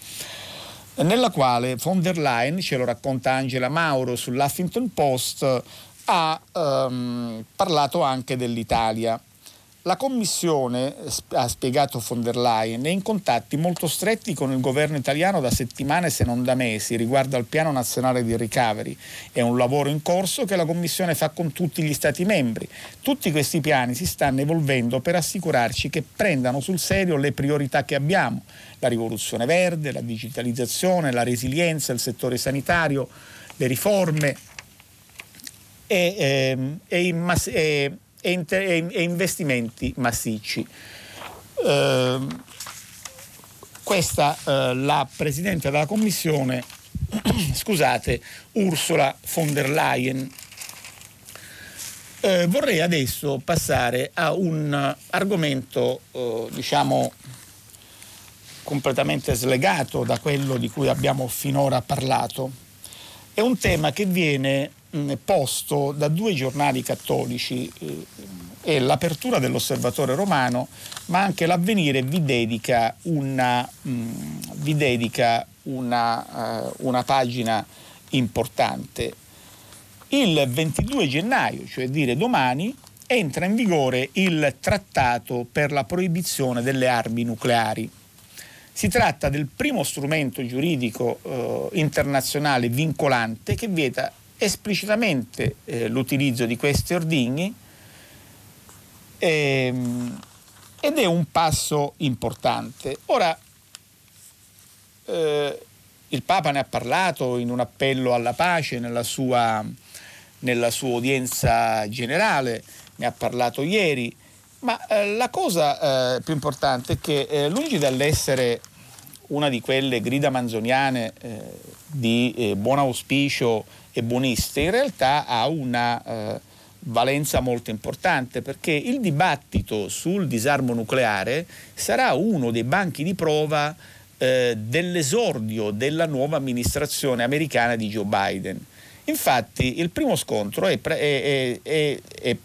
nella quale von der Leyen, ce lo racconta Angela Mauro sull'Huffington Post, ha um, parlato anche dell'Italia. La Commissione, ha spiegato von der Leyen, è in contatti molto stretti con il governo italiano da settimane se non da mesi riguardo al piano nazionale di recovery. È un lavoro in corso che la Commissione fa con tutti gli Stati membri. Tutti questi piani si stanno evolvendo per assicurarci che prendano sul serio le priorità che abbiamo la rivoluzione verde, la digitalizzazione, la resilienza, il settore sanitario, le riforme e, ehm, e, e, e investimenti massicci. Eh, questa eh, la Presidente della Commissione, scusate, Ursula von der Leyen. Eh, vorrei adesso passare a un argomento, eh, diciamo, completamente slegato da quello di cui abbiamo finora parlato. È un tema che viene posto da due giornali cattolici, eh, è l'apertura dell'Osservatore Romano, ma anche l'avvenire vi dedica una, vi dedica una, uh, una pagina importante. Il 22 gennaio, cioè dire domani, entra in vigore il trattato per la proibizione delle armi nucleari. Si tratta del primo strumento giuridico eh, internazionale vincolante che vieta esplicitamente eh, l'utilizzo di questi ordigni ehm, ed è un passo importante. Ora, eh, il Papa ne ha parlato in un appello alla pace nella sua, nella sua udienza generale, ne ha parlato ieri. Ma eh, la cosa eh, più importante è che eh, lungi dall'essere una di quelle grida manzoniane eh, di eh, buon auspicio e buoniste, in realtà ha una eh, valenza molto importante perché il dibattito sul disarmo nucleare sarà uno dei banchi di prova eh, dell'esordio della nuova amministrazione americana di Joe Biden. Infatti il primo scontro è, è, è, è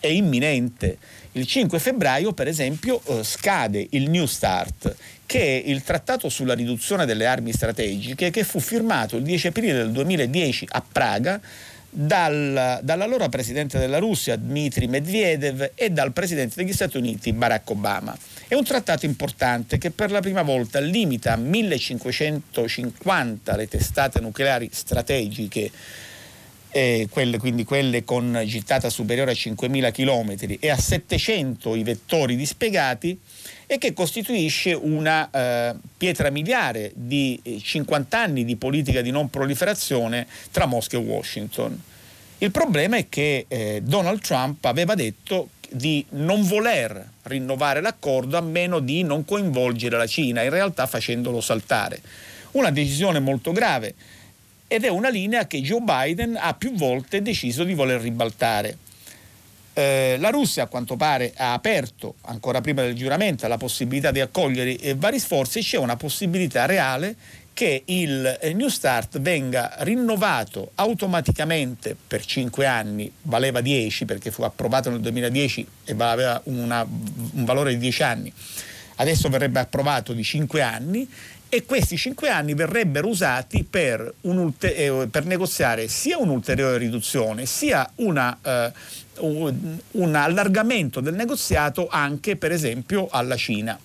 è imminente. Il 5 febbraio, per esempio, eh, scade il New Start, che è il trattato sulla riduzione delle armi strategiche che fu firmato il 10 aprile del 2010 a Praga dal, dall'allora presidente della Russia Dmitry Medvedev e dal presidente degli Stati Uniti Barack Obama. È un trattato importante che per la prima volta limita a 1550 le testate nucleari strategiche eh, quelle, quindi quelle con gittata superiore a 5.000 km e a 700 i vettori dispiegati e che costituisce una eh, pietra miliare di 50 eh, anni di politica di non proliferazione tra Mosca e Washington. Il problema è che eh, Donald Trump aveva detto di non voler rinnovare l'accordo a meno di non coinvolgere la Cina, in realtà facendolo saltare. Una decisione molto grave ed è una linea che Joe Biden ha più volte deciso di voler ribaltare. Eh, la Russia a quanto pare ha aperto ancora prima del giuramento la possibilità di accogliere eh, vari sforzi c'è una possibilità reale che il eh, New Start venga rinnovato automaticamente per 5 anni, valeva 10 perché fu approvato nel 2010 e aveva una, un valore di 10 anni, adesso verrebbe approvato di 5 anni e questi 5 anni verrebbero usati per, un, eh, per negoziare sia un'ulteriore riduzione sia una eh, un, un allargamento del negoziato anche per esempio alla Cina.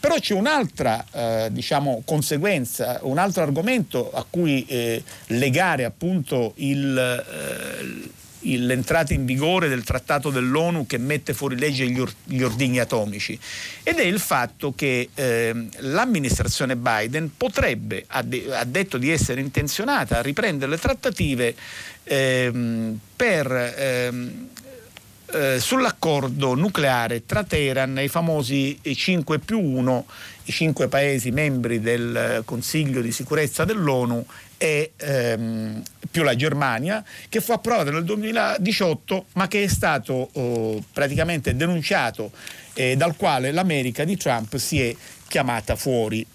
Però c'è un'altra eh, diciamo, conseguenza, un altro argomento a cui eh, legare appunto il, eh, l'entrata in vigore del trattato dell'ONU che mette fuori legge gli, or- gli ordigni atomici. Ed è il fatto che eh, l'amministrazione Biden potrebbe, ha, de- ha, detto di essere intenzionata a riprendere le trattative ehm, per ehm, eh, sull'accordo nucleare tra Teheran e i famosi 5 più 1, i cinque paesi membri del Consiglio di sicurezza dell'ONU e ehm, più la Germania, che fu approvato nel 2018 ma che è stato oh, praticamente denunciato eh, dal quale l'America di Trump si è chiamata fuori.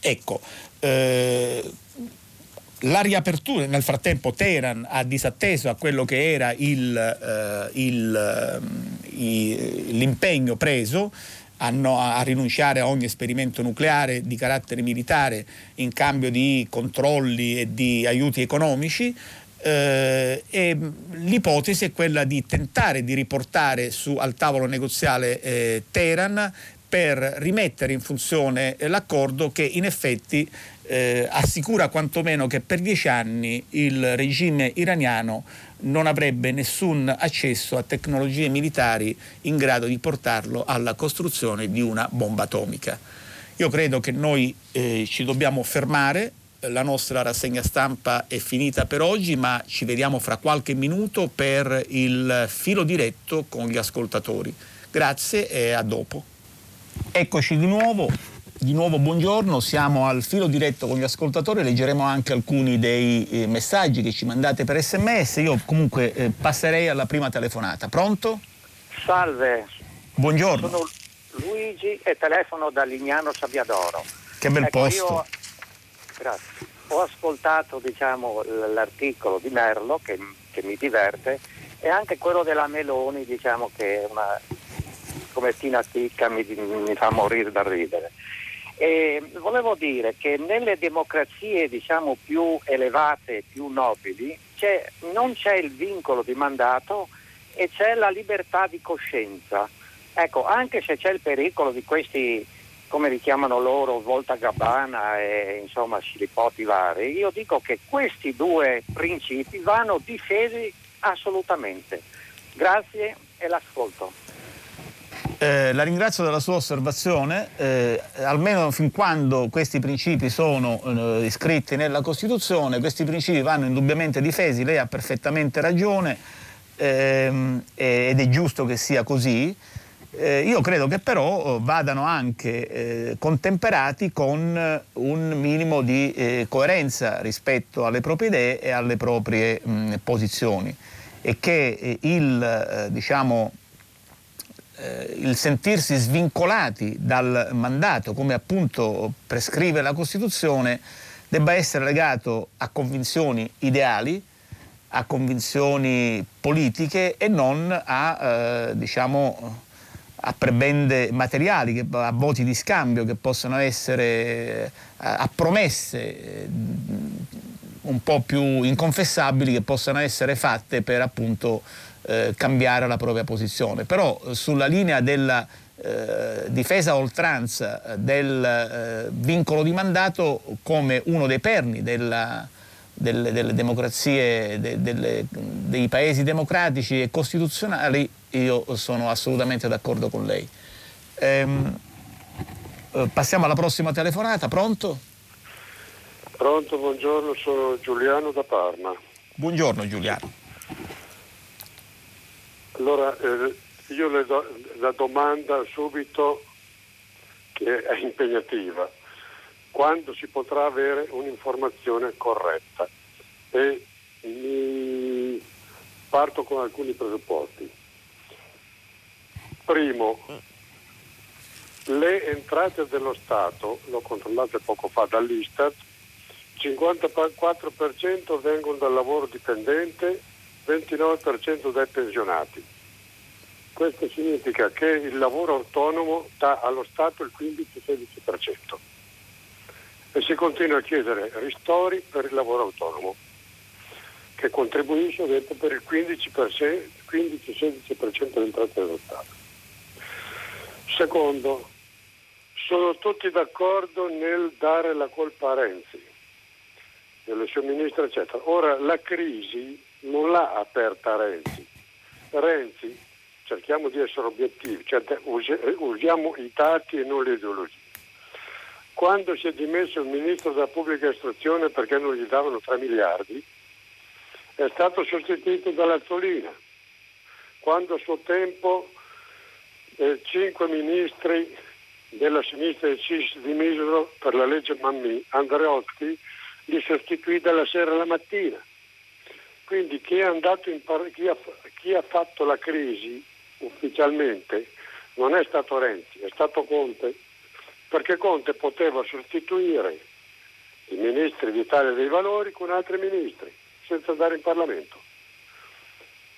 Ecco, eh, la riapertura, nel frattempo Teheran ha disatteso a quello che era il, eh, il, eh, l'impegno preso a, no, a, rinunciare a ogni esperimento nucleare di carattere militare in cambio di controlli e di aiuti economici. Eh, e l'ipotesi è quella di tentare di riportare su, al tavolo negoziale eh, Teheran per rimettere in funzione l'accordo che in effetti eh, assicura quantomeno che per dieci anni il regime iraniano non avrebbe nessun accesso a tecnologie militari in grado di portarlo alla costruzione di una bomba atomica. Io credo che noi eh, ci dobbiamo fermare, la nostra rassegna stampa è finita per oggi, ma ci vediamo fra qualche minuto per il filo diretto con gli ascoltatori. Grazie e a dopo. Eccoci di nuovo. Di nuovo buongiorno, siamo al filo diretto con gli ascoltatori, leggeremo anche alcuni dei eh, messaggi che ci mandate per sms. Io comunque eh, passerei alla prima telefonata. Pronto? Salve. Buongiorno. Sono Luigi e telefono da Lignano Sabbiadoro. Che bel ecco, posto. Io, grazie. Ho ascoltato diciamo, l'articolo di Merlo che, che, mi diverte e anche quello della Meloni diciamo, che è una come Tina Ticca mi, mi fa morire da ridere. E volevo dire che nelle democrazie diciamo, più elevate, più nobili, c'è, non c'è il vincolo di mandato e c'è la libertà di coscienza. Ecco, anche se c'è il pericolo di questi, come li chiamano loro, volta gabbana e insomma scilipoti vari, io dico che questi due principi vanno difesi assolutamente. Grazie e l'ascolto. Eh, la ringrazio della sua osservazione, eh, almeno fin quando questi principi sono eh, iscritti nella Costituzione, questi principi vanno indubbiamente difesi, lei ha perfettamente ragione ehm, ed è giusto che sia così. Eh, io credo che però eh, vadano anche eh, contemperati con un minimo di coerenza rispetto alle proprie idee e alle proprie mh, posizioni e che il, diciamo, eh, il sentirsi svincolati dal mandato, come appunto prescrive la Costituzione, debba essere legato a convinzioni ideali a convinzioni politiche e non a, eh, diciamo, a prebende materiali, a voti di scambio che possono essere, a, a promesse eh, un po' più inconfessabili che possano essere fatte per appunto eh, cambiare la propria posizione. Però sulla linea della eh, difesa a oltranza del eh, vincolo di mandato come uno dei perni della, delle, delle, democrazie, de, delle, dei paesi democratici e costituzionali, io sono assolutamente d'accordo con lei. Ehm, eh, passiamo alla prossima telefonata, pronto? Pronto, buongiorno, sono Giuliano da Parma. Buongiorno Giuliano. Allora, eh, io le do la domanda subito che è impegnativa. Quando si potrà avere un'informazione corretta? E mi parto con alcuni presupposti. Primo, le entrate dello Stato, l'ho controllate poco fa dall'Istat, 54% vengono dal lavoro dipendente, 29% dai pensionati. Questo significa che il lavoro autonomo dà allo Stato il 15-16% e si continua a chiedere ristori per il lavoro autonomo che contribuisce detto, per il 15-16% delle entrate dello Stato. Secondo, sono tutti d'accordo nel dare la colpa a Renzi del suo ministro, eccetera. Ora la crisi non l'ha aperta Renzi. Renzi, cerchiamo di essere obiettivi, cioè, usiamo i dati e non le ideologie. Quando si è dimesso il ministro della pubblica istruzione perché non gli davano 3 miliardi, è stato sostituito dall'Azzolina. Quando a suo tempo eh, cinque ministri della sinistra del CIS dimisero per la legge Mammì, Andreotti li sostituì dalla sera alla mattina. Quindi chi, par- chi, ha, chi ha fatto la crisi ufficialmente non è stato Renzi, è stato Conte, perché Conte poteva sostituire i ministri d'Italia dei Valori con altri ministri, senza andare in Parlamento.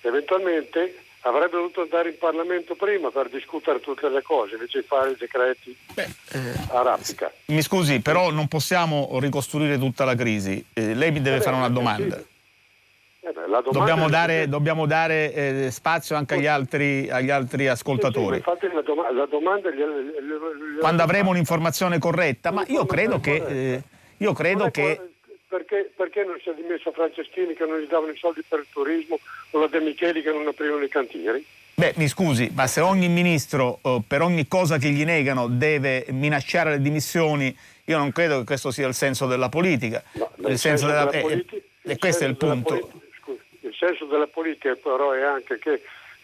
Eventualmente avrebbe dovuto andare in Parlamento prima per discutere tutte le cose, invece di fare i decreti Beh, eh, a raffica. Mi scusi, però non possiamo ricostruire tutta la crisi. Eh, lei mi deve Vabbè, fare una domanda. Sì. Eh beh, dobbiamo dare, dobbiamo dare eh, spazio anche agli altri, agli altri ascoltatori. Sì, sì, la, dom- la, domanda gli, gli, gli, Quando avremo un'informazione corretta, ma io credo che... Eh, io credo che... Perché, perché, non si è dimesso Franceschini che non gli davano i soldi per il turismo o la De Micheli che non aprivano i cantieri? Beh, mi scusi, ma se ogni ministro eh, per ogni cosa che gli negano deve minacciare le dimissioni, io non credo che questo sia il senso della politica. No, il senso, senso della, della politica, eh, e questo è il punto senso della politica però è anche che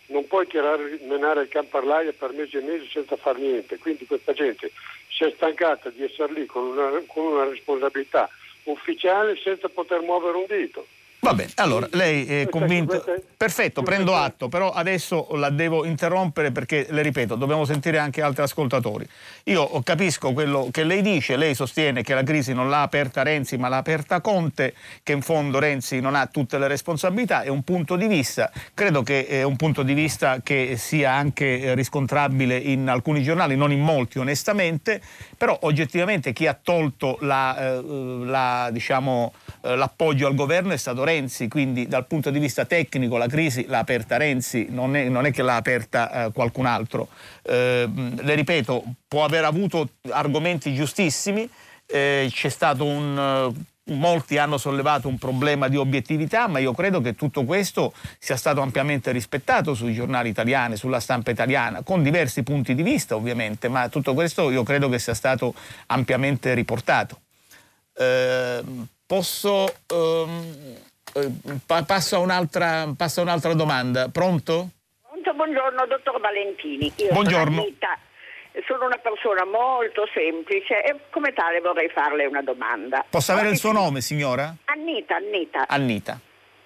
non puoi tirare, menare il camparlaio per mesi e mesi senza fare niente, quindi questa gente si è stancata di essere lì con una, con una responsabilità ufficiale senza poter muovere un dito. Va bene, allora lei è convinto. Perfetto, prendo atto, però adesso la devo interrompere perché, le ripeto, dobbiamo sentire anche altri ascoltatori. Io capisco quello che lei dice, lei sostiene che la crisi non l'ha aperta Renzi ma l'ha aperta Conte, che in fondo Renzi non ha tutte le responsabilità, è un punto di vista, credo che è un punto di vista che sia anche riscontrabile in alcuni giornali, non in molti onestamente, però oggettivamente chi ha tolto la, eh, la, diciamo, eh, l'appoggio al governo è stato Renzi, quindi dal punto di vista tecnico la crisi l'ha aperta Renzi, non è, non è che l'ha aperta eh, qualcun altro. Eh, le ripeto, può aver avuto argomenti giustissimi, eh, c'è stato un molti hanno sollevato un problema di obiettività, ma io credo che tutto questo sia stato ampiamente rispettato sui giornali italiani, sulla stampa italiana, con diversi punti di vista ovviamente, ma tutto questo io credo che sia stato ampiamente riportato. Eh, posso ehm, eh, passo, a un'altra, passo a un'altra domanda. Pronto? Pronto, buongiorno, dottor Valentini. Io buongiorno. Sono, sono una persona molto semplice e come tale vorrei farle una domanda. Posso avere il suo nome, signora? Annita, Annita. Annita.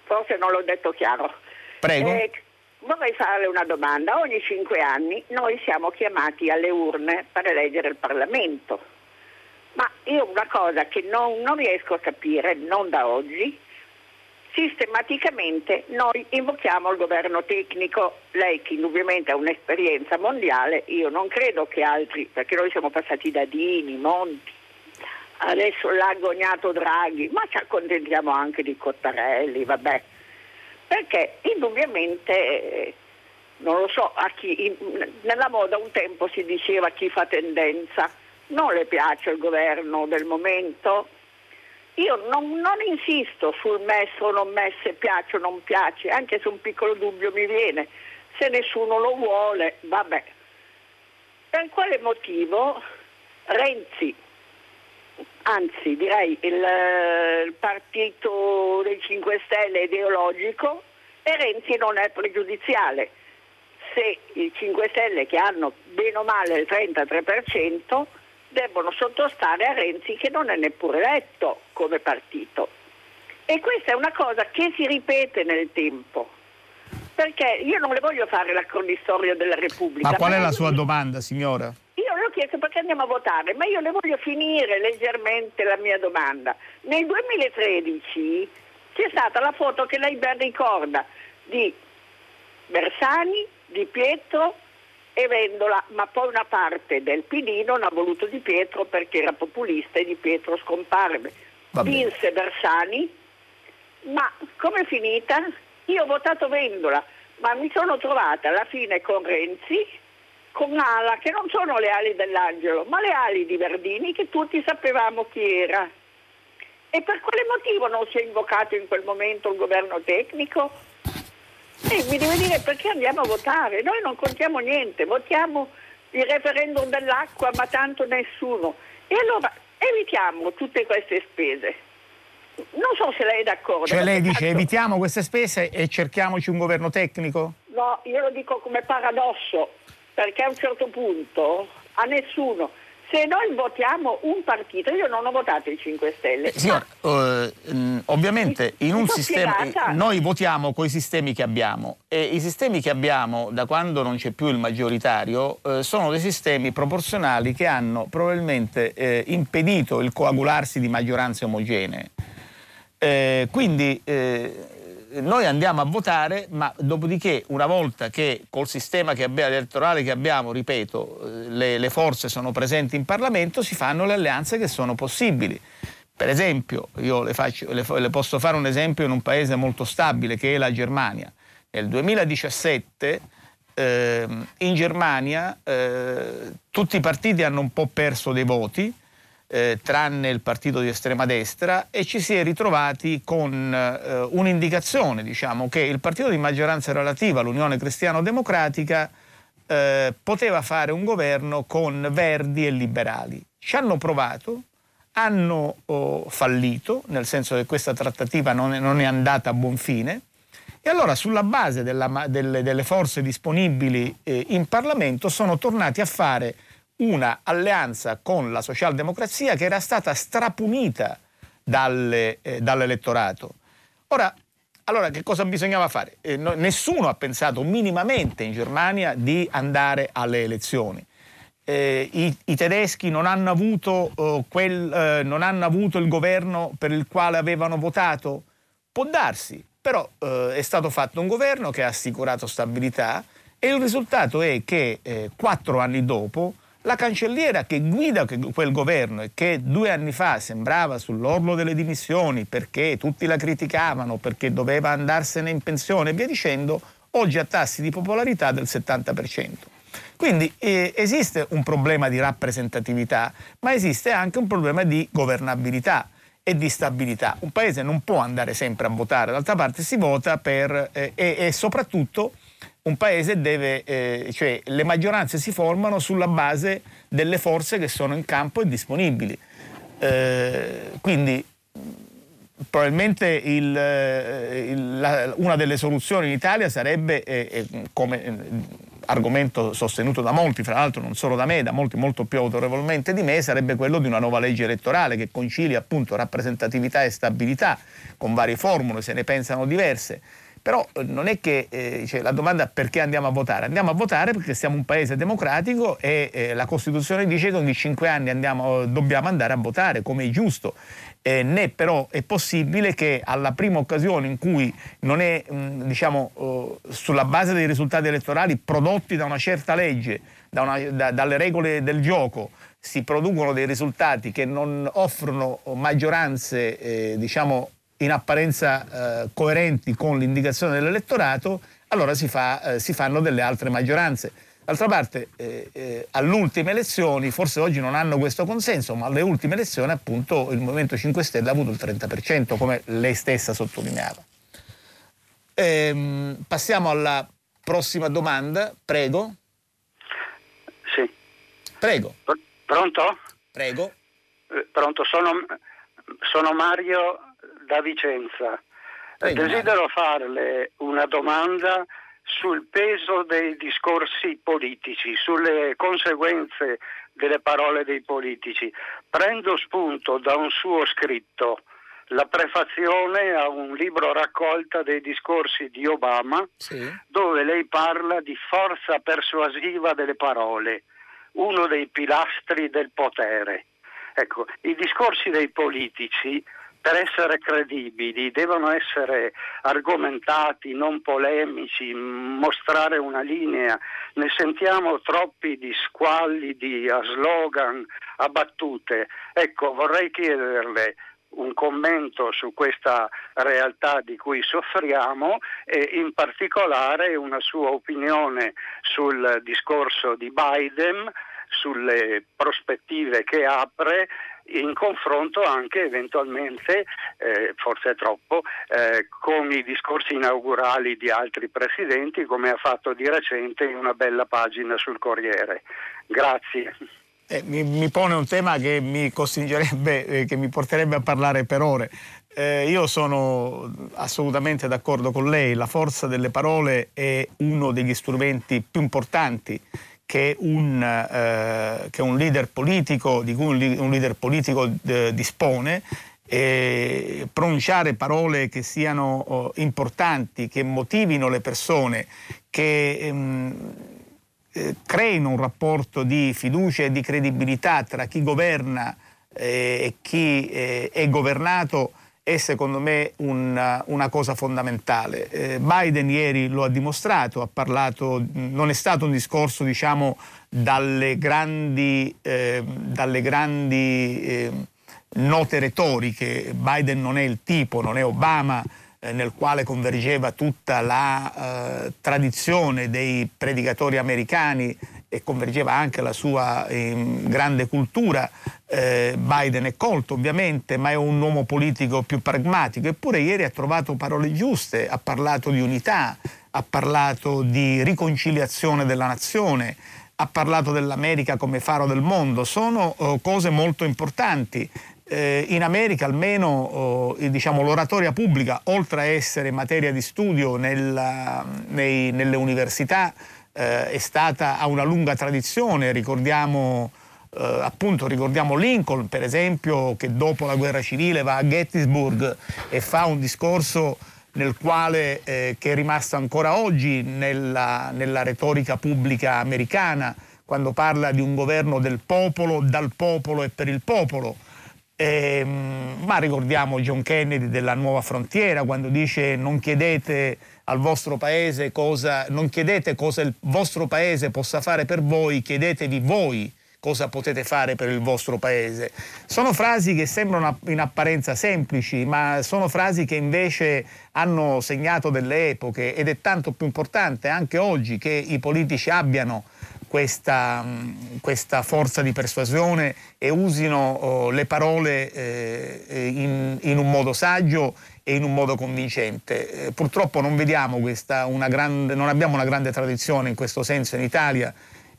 Forse non l'ho detto chiaro. Prego. Eh, vorrei farle una domanda. Ogni cinque anni noi siamo chiamati alle urne per eleggere il Parlamento. Ma io una cosa che non, non riesco a capire, non da oggi, sistematicamente noi invochiamo il governo tecnico, lei che indubbiamente ha un'esperienza mondiale, io non credo che altri, perché noi siamo passati da Dini, Monti, adesso l'ha agognato Draghi, ma ci accontentiamo anche di Cottarelli, vabbè, perché indubbiamente, non lo so, chi, in, nella moda un tempo si diceva chi fa tendenza, non le piace il governo del momento, io non, non, insisto sul messo o non messo, piace o non piace, anche se un piccolo dubbio mi viene. Se nessuno lo vuole, vabbè. Per quale motivo Renzi, anzi direi il, il partito dei 5 Stelle ideologico e Renzi non è pregiudiziale. Se i 5 Stelle che hanno bene o male il 33%, debbono sottostare a Renzi che non è neppure eletto come partito. E questa è una cosa che si ripete nel tempo. Perché io non le voglio fare la cronistoria della Repubblica. Ma qual è la sua domanda, signora? Io le ho chiesto perché andiamo a votare, ma io le voglio finire leggermente la mia domanda. Nel 2013 c'è stata la foto che lei ben ricorda di Bersani, di Pietro e Vendola, ma poi una parte del PD non ha voluto Di Pietro perché era populista e Di Pietro scomparve. Vinse Bersani, ma come è finita? Io ho votato Vendola, ma mi sono trovata alla fine con Renzi, con Ala, che non sono le ali dell'angelo, ma le ali di Verdini che tutti sapevamo chi era. E per quale motivo non si è invocato in quel momento il governo tecnico? Sì, mi deve dire perché andiamo a votare. Noi non contiamo niente, votiamo il referendum dell'acqua, ma tanto nessuno. E allora evitiamo tutte queste spese. Non so se lei è d'accordo. Cioè lei dice tanto... evitiamo queste spese e cerchiamoci un governo tecnico? No, io lo dico come paradosso, perché a un certo punto a nessuno se noi votiamo un partito, io non ho votato i 5 Stelle. Eh, signor, uh, ovviamente in un sistema, spiegata. noi votiamo con i sistemi che abbiamo e i sistemi che abbiamo da quando non c'è più il maggioritario uh, sono dei sistemi proporzionali che hanno probabilmente eh, impedito il coagularsi di maggioranze omogenee. Eh, quindi eh, noi andiamo a votare, ma dopodiché una volta che col sistema che abbiamo, elettorale che abbiamo, ripeto, eh, le, le, forze sono presenti in Parlamento, si fanno le alleanze che sono possibili. Per esempio, io le, faccio, le, le posso fare un esempio in un paese molto stabile che è la Germania. Nel 2017 eh, in Germania eh, tutti i partiti hanno un po' perso dei voti, eh, tranne il partito di estrema destra, e ci si è ritrovati con eh, un'indicazione, diciamo, che il partito di maggioranza relativa, l'Unione Cristiano-Democratica, eh, poteva fare un governo con verdi e liberali. Ci hanno provato, hanno oh, fallito, nel senso che questa trattativa non è, non è, andata a buon fine, e allora sulla base della, delle, delle, forze disponibili eh, in Parlamento sono tornati a fare una alleanza con la socialdemocrazia che era stata strapunita dalle, eh, dall'elettorato. Ora, allora, che cosa bisognava fare? Eh, no, nessuno ha pensato minimamente in Germania di andare alle elezioni. Eh, i, i, tedeschi non hanno, avuto, uh, quel, uh, non hanno, avuto, il governo per il quale avevano votato? Può darsi, però uh, è stato fatto un governo che ha assicurato stabilità e il risultato è che eh, quattro anni dopo la cancelliera che guida quel governo e che due anni fa sembrava sull'orlo delle dimissioni perché tutti la criticavano, perché doveva andarsene in pensione e via dicendo, oggi ha tassi di popolarità del 70%. Quindi eh, esiste un problema di rappresentatività, ma esiste anche un problema di governabilità e di stabilità. Un paese non può andare sempre a votare, d'altra parte si vota per, eh, e, e soprattutto un paese deve, eh, cioè le maggioranze si formano sulla base delle forze che sono in campo e disponibili. Eh, quindi probabilmente il, eh, il, la, una delle soluzioni in Italia sarebbe, eh, eh, come eh, argomento sostenuto da molti, fra l'altro non solo da me, da molti molto più autorevolmente di me, sarebbe quello di una nuova legge elettorale che concili appunto rappresentatività e stabilità con varie formule, se ne pensano diverse Però eh, non è che eh, cioè, la domanda perché andiamo a votare? Andiamo a votare perché siamo un paese democratico e eh, la Costituzione dice che ogni cinque anni andiamo, dobbiamo andare a votare, come è giusto. Eh, né però è possibile che alla prima occasione in cui non è, mh, diciamo, uh, sulla base dei risultati elettorali prodotti da una certa legge, da una, da, dalle regole del gioco, si producono dei risultati che non offrono maggioranze, eh, diciamo, in apparenza eh, coerenti con l'indicazione dell'elettorato, allora si, fa, eh, si, fanno delle altre maggioranze. D'altra parte, eh, eh, alle ultime elezioni, forse oggi non hanno questo consenso, ma alle ultime elezioni appunto il Movimento 5 Stelle ha avuto il 30%, come lei stessa sottolineava. Ehm, passiamo alla prossima domanda, prego. Sì. Prego. Pronto? Prego. Eh, pronto, sono, sono Mario da Vicenza. Prego, Desidero farle una domanda sul peso dei discorsi politici, sulle conseguenze delle parole dei politici. Prendo spunto da un suo scritto, la prefazione a un libro raccolta dei discorsi di Obama, Sì. dove lei parla di forza persuasiva delle parole, uno dei pilastri del potere. Ecco, i discorsi dei politici per essere credibili devono essere argomentati, non polemici, mostrare una linea. Ne sentiamo troppi di squallidi, a slogan, a battute. Ecco, vorrei chiederle un commento su questa realtà di cui soffriamo e in particolare una sua opinione sul discorso di Biden, sulle prospettive che apre in confronto anche eventualmente, eh, forse troppo, eh, con i discorsi inaugurali di altri presidenti come ha fatto di recente in una bella pagina sul Corriere. Grazie. Eh, mi, mi, pone un tema che mi costringerebbe, eh, che mi porterebbe a parlare per ore. Eh, io sono assolutamente d'accordo con lei, la forza delle parole è uno degli strumenti più importanti che un, eh, che un leader politico, di cui un, leader politico eh, dispone e pronunciare parole che siano oh, importanti, che motivino le persone, che ehm, eh, creino un rapporto di fiducia e di credibilità tra chi governa eh, e chi eh, è governato è secondo me una, una cosa fondamentale. Eh, Biden ieri lo ha dimostrato, ha parlato, non è stato un discorso diciamo dalle grandi, eh, dalle grandi eh, note retoriche, Biden non è il tipo, non è Obama eh, nel quale convergeva tutta la eh, tradizione dei predicatori americani e convergeva anche la sua eh, grande cultura. Eh, Biden è colto ovviamente, ma è un uomo politico più pragmatico, eppure ieri ha trovato parole giuste, ha parlato di unità, ha parlato di riconciliazione della nazione, ha parlato dell'America come faro del mondo, sono oh, cose molto importanti. Eh, in America almeno oh, diciamo, l'oratoria pubblica, oltre a essere materia di studio nella, nei, nelle università, eh, è stata, ha una lunga tradizione, ricordiamo, eh, appunto, ricordiamo Lincoln per esempio che dopo la guerra civile va a Gettysburg e fa un discorso nel quale, eh, che è rimasto ancora oggi nella, nella retorica pubblica americana, quando parla di un governo del popolo, dal popolo e per il popolo. Eh, ma ricordiamo John Kennedy della Nuova Frontiera quando dice non chiedete al vostro paese cosa, non chiedete cosa il vostro paese possa fare per voi, chiedetevi voi cosa potete fare per il vostro paese. Sono frasi che sembrano in apparenza semplici, ma sono frasi che invece hanno segnato delle epoche ed è tanto più importante anche oggi che i politici abbiano questa, questa forza di persuasione e usino oh, le parole eh, in, in un modo saggio e in un modo convincente. Eh, purtroppo non questa, grande, non abbiamo una grande tradizione in questo senso in Italia,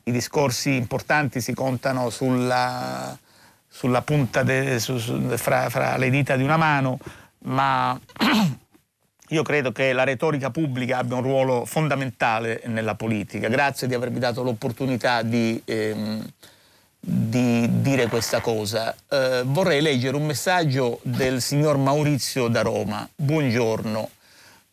i discorsi importanti si contano sulla, sulla punta de, su, su, fra, fra le dita di una mano, ma io credo che la retorica pubblica abbia un ruolo fondamentale nella politica. Grazie di avermi dato l'opportunità di... Ehm, di dire questa cosa. Eh, vorrei leggere un messaggio del signor Maurizio da Roma. Buongiorno.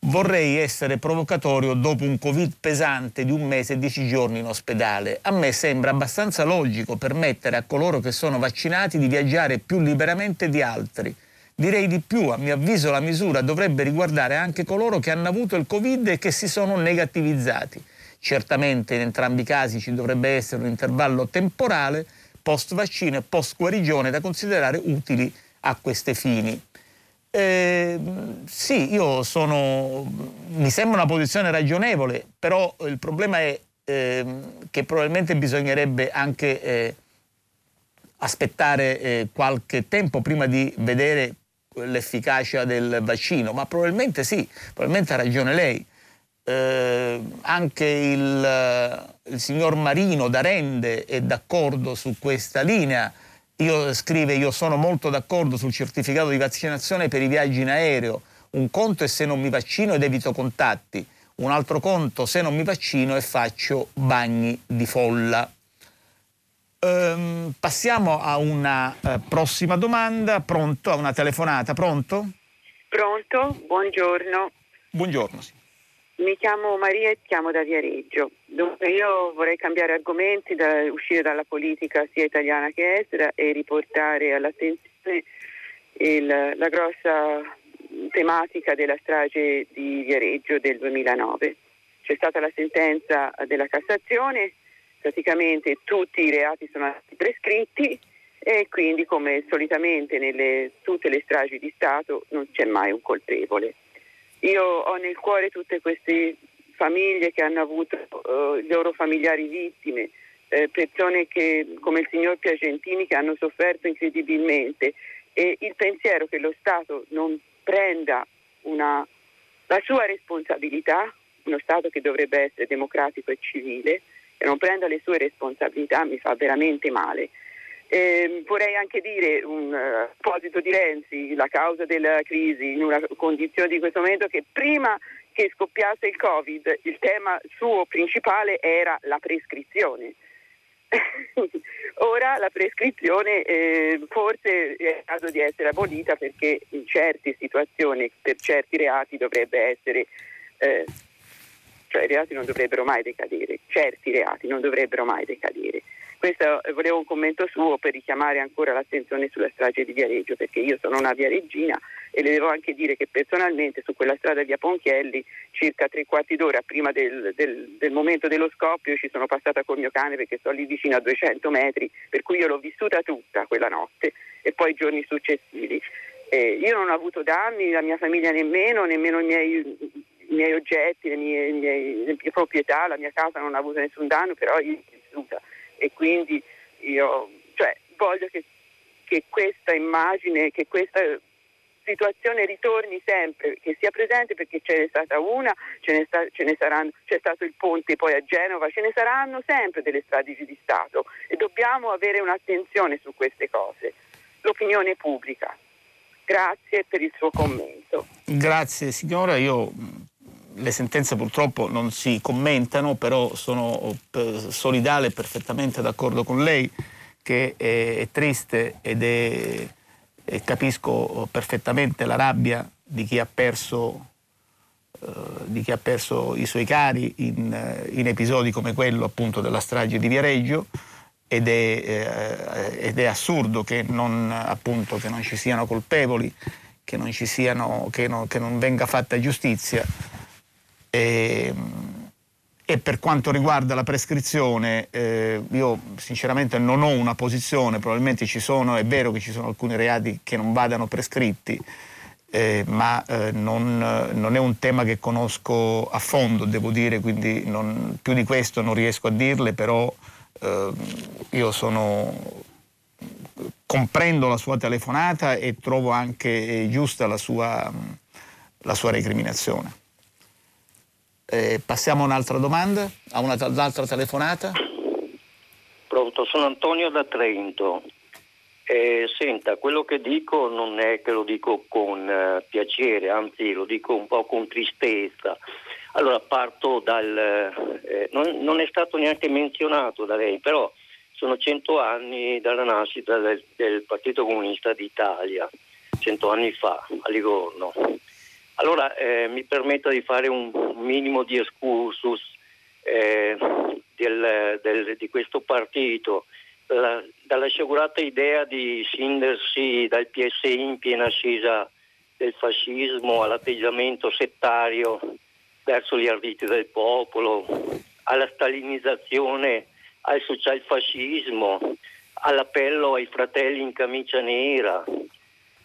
vorrei essere provocatorio dopo un Covid pesante di un mese e dieci giorni in ospedale. A me sembra abbastanza logico permettere a coloro che sono vaccinati di viaggiare più liberamente di altri. Direi di più, a mio avviso la misura dovrebbe riguardare anche coloro che hanno avuto il Covid e che si sono negativizzati. Certamente in entrambi i casi ci dovrebbe essere un intervallo temporale post vaccino e post guarigione da considerare utili a questi fini. Eh, sì, io sono. mi sembra una posizione ragionevole, però il problema è eh, che probabilmente bisognerebbe anche eh, aspettare eh, qualche tempo prima di vedere l'efficacia del vaccino, ma probabilmente sì, probabilmente ha ragione lei. Eh, anche il, il signor Marino da Rende è d'accordo su questa linea io, scrive, io sono molto d'accordo sul certificato di vaccinazione per i viaggi in aereo. Un conto è se non mi vaccino ed evito contatti, un altro conto se non mi vaccino e faccio bagni di folla. Ehm, passiamo a una eh, prossima domanda. Pronto? A una telefonata. Pronto? Pronto? Buongiorno. Buongiorno, sì. Mi chiamo Maria e chiamo da Viareggio. Dunque io vorrei cambiare argomenti, da, uscire dalla politica sia italiana che estera e riportare all'attenzione il, la grossa tematica della strage di Viareggio del 2009. C'è stata la sentenza della Cassazione, praticamente tutti i reati sono stati prescritti e quindi come solitamente nelle tutte le stragi di Stato non c'è mai un colpevole. Io ho nel cuore tutte queste famiglie che hanno avuto uh, i loro familiari vittime, eh, persone che, come il signor Piacentini che hanno sofferto incredibilmente e il pensiero che lo Stato non prenda una, la sua responsabilità, uno Stato che dovrebbe essere democratico e civile, e non prenda le sue responsabilità mi fa veramente male. Eh, vorrei anche dire un uh, proposito di Renzi, la causa della crisi in una condizione di questo momento che prima che scoppiasse il Covid il tema suo principale era la prescrizione. Ora la prescrizione eh, forse è in caso di essere abolita perché in certe situazioni, per certi reati dovrebbe essere, eh, cioè i reati non dovrebbero mai decadere, certi reati non dovrebbero mai decadere. Questo eh, volevo un commento suo per richiamare ancora l'attenzione sulla strage di Viareggio, perché io sono una viareggina e le devo anche dire che personalmente su quella strada via Ponchielli, circa tre quarti d'ora prima del, del, del momento dello scoppio, ci sono passata col mio cane perché sto lì vicino a 200 metri, per cui io l'ho vissuta tutta quella notte e poi i giorni successivi. Eh, io non ho avuto danni, la mia famiglia nemmeno, nemmeno i miei, i miei oggetti, le mie, le, mie, proprietà, la mia casa non ha avuto nessun danno, però io l'ho vissuta e quindi io cioè, voglio che, che questa immagine, che questa situazione ritorni sempre, che sia presente perché ce n'è stata una, ce ne, sta, ce ne saranno, c'è stato il ponte poi a Genova, ce ne saranno sempre delle strade di Stato e dobbiamo avere un'attenzione su queste cose. L'opinione pubblica. Grazie per il suo commento. Grazie signora, io le sentenze purtroppo non si commentano, però sono solidale e perfettamente d'accordo con lei che è, triste ed è, e capisco perfettamente la rabbia di chi ha perso, eh, di chi ha perso i suoi cari in, in, episodi come quello appunto della strage di Viareggio. Ed è, eh, ed è assurdo che non, appunto, che non, ci siano colpevoli, che non, siano, che non, che non venga fatta giustizia e, e per quanto riguarda la prescrizione, eh, io sinceramente non ho una posizione, probabilmente ci sono, è vero che ci sono alcuni reati che non vadano prescritti, eh, ma eh, non, non, è un tema che conosco a fondo, devo dire, quindi non, più di questo non riesco a dirle, però eh, io sono, comprendo la sua telefonata e trovo anche giusta la sua, la sua recriminazione. Eh, passiamo a un'altra domanda, a un'altra telefonata. Pronto, sono Antonio da Trento. Eh, senta, quello che dico non è che lo dico con eh, piacere, anzi lo dico un po' con tristezza. Allora parto dal... Eh, non, non, è stato neanche menzionato da lei, però sono cento anni dalla nascita del, del Partito Comunista d'Italia, cento anni fa, a Livorno. Allora eh, mi permetta di fare un minimo di excursus eh, del, del, di questo partito. La, dalla sciagurata idea di scindersi dal PSI in piena ascesa del fascismo all'atteggiamento settario verso gli arditi del popolo, alla stalinizzazione, al socialfascismo, all'appello ai fratelli in camicia nera,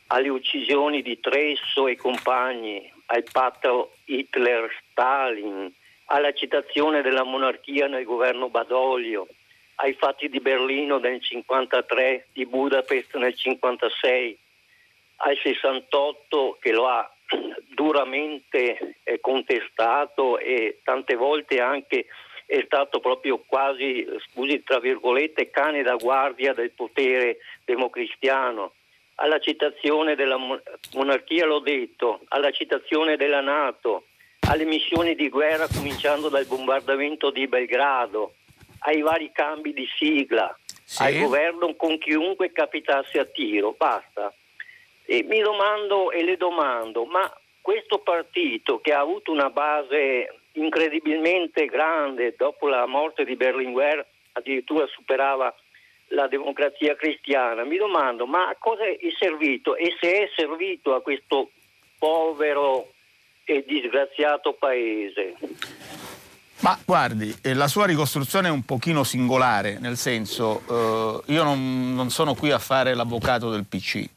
alle uccisioni di Tresso e compagni, al patto Hitler-Stalin, alla citazione della monarchia nel governo Badoglio, ai fatti di Berlino nel 1953, di Budapest nel 1956, al 68 che lo ha duramente eh, contestato e tante volte anche è stato proprio quasi, scusi tra virgolette, cane da guardia del potere democristiano. Alla citazione della monarchia l'ho detto, alla citazione della Nato, alle missioni di guerra cominciando dal bombardamento di Belgrado, ai vari cambi di sigla, sì. al governo con chiunque capitasse a tiro, basta. E mi domando e le domando, ma questo partito che ha avuto una base incredibilmente grande dopo la morte di Berlinguer, addirittura superava la democrazia cristiana, mi domando ma a cosa è servito? E se è servito a questo povero e disgraziato paese? Ma guardi, eh, la sua ricostruzione è un pochino singolare, nel senso, eh, io non, non sono qui a fare l'avvocato del PC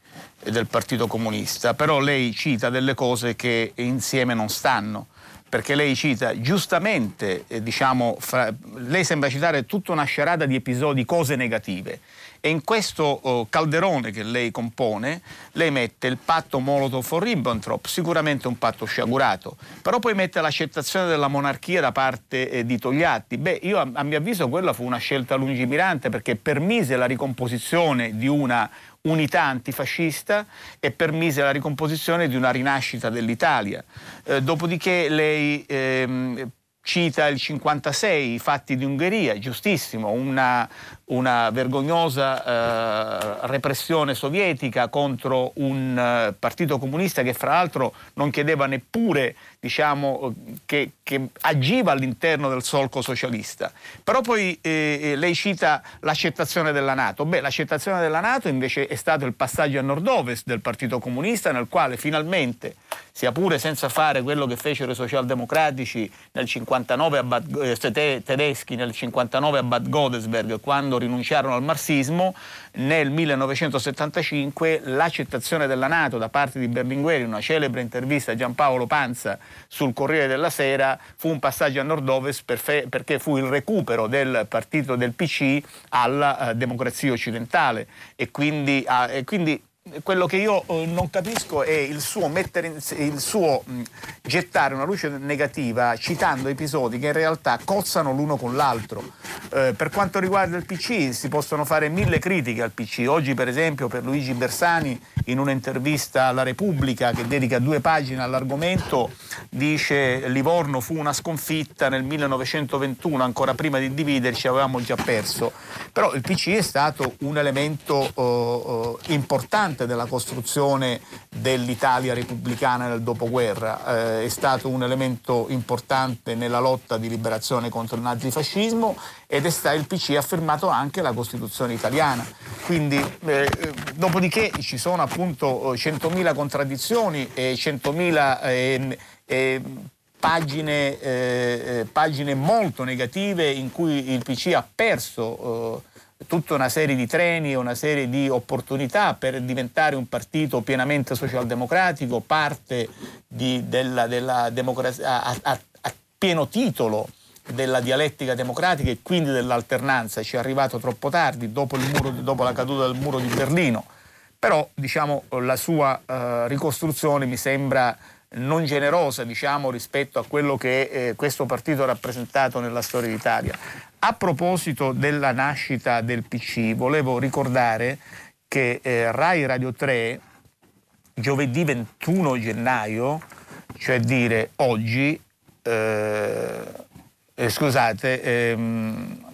e del Partito Comunista, però lei cita delle cose che insieme non stanno perché lei cita giustamente, eh, diciamo, fra, lei sembra citare tutta una scerata di episodi, cose negative. E in questo oh, calderone che lei compone, lei mette il patto Molotov-Ribbentrop, sicuramente un patto sciagurato, però poi mette l'accettazione della monarchia da parte eh, di Togliatti. Beh, io a, a mio avviso quella fu una scelta lungimirante perché permise la ricomposizione di una unità antifascista e permise la ricomposizione di una rinascita dell'Italia. Eh, dopodiché lei ehm, cita il 56, i fatti di Ungheria, giustissimo, una, una vergognosa eh, repressione sovietica contro un eh, partito comunista che fra l'altro non chiedeva neppure diciamo, che, che, agiva all'interno del solco socialista. Però poi eh, eh, lei cita l'accettazione della Nato. Beh, l'accettazione della Nato invece è stato il passaggio a nord-ovest del partito comunista nel quale finalmente, sia pure senza fare quello che fecero i socialdemocratici nel 59 a Bad, eh, tedeschi nel 59 a Bad Godesberg, quando rinunciarono al marxismo, nel 1975 l'accettazione della Nato da parte di Berlinguer in una celebre intervista a Giampaolo Panza sul Corriere della Sera fu un passaggio a nord-ovest perché fu il recupero del partito del PC alla uh, democrazia occidentale. E quindi, uh, e quindi quello che io eh, non capisco è il suo, in, il suo gettare una luce negativa citando episodi che in realtà cozzano l'uno con l'altro. Eh, per quanto riguarda il PC si possono fare mille critiche al PC. Oggi per esempio per Luigi Bersani in un'intervista alla Repubblica che dedica due pagine all'argomento dice Livorno fu una sconfitta nel 1921, ancora prima di dividerci avevamo già perso. Però il PC è stato un elemento uh, uh, importante della costruzione dell'Italia repubblicana nel dopoguerra, uh, è stato un elemento importante nella lotta di liberazione contro il nazifascismo ed è stato il PC ha firmato anche la Costituzione italiana. Quindi, eh, dopodiché ci sono appunto 100.000 contraddizioni e 100.000 eh, eh, pagine, eh, pagine, molto negative in cui il PC ha perso eh, tutta una serie di treni e una serie di opportunità per diventare un partito pienamente socialdemocratico, parte di, della, della democrazia a, a, a pieno titolo della dialettica democratica e quindi dell'alternanza ci è arrivato troppo tardi dopo, muro, dopo la caduta del muro di Berlino però diciamo, la sua uh, ricostruzione mi sembra non generosa diciamo, rispetto a quello che eh, questo partito ha rappresentato nella storia d'Italia. A proposito della nascita del PC, volevo ricordare che eh, Rai Radio 3 giovedì 21 gennaio, cioè dire oggi, eh, eh scusate, ehm,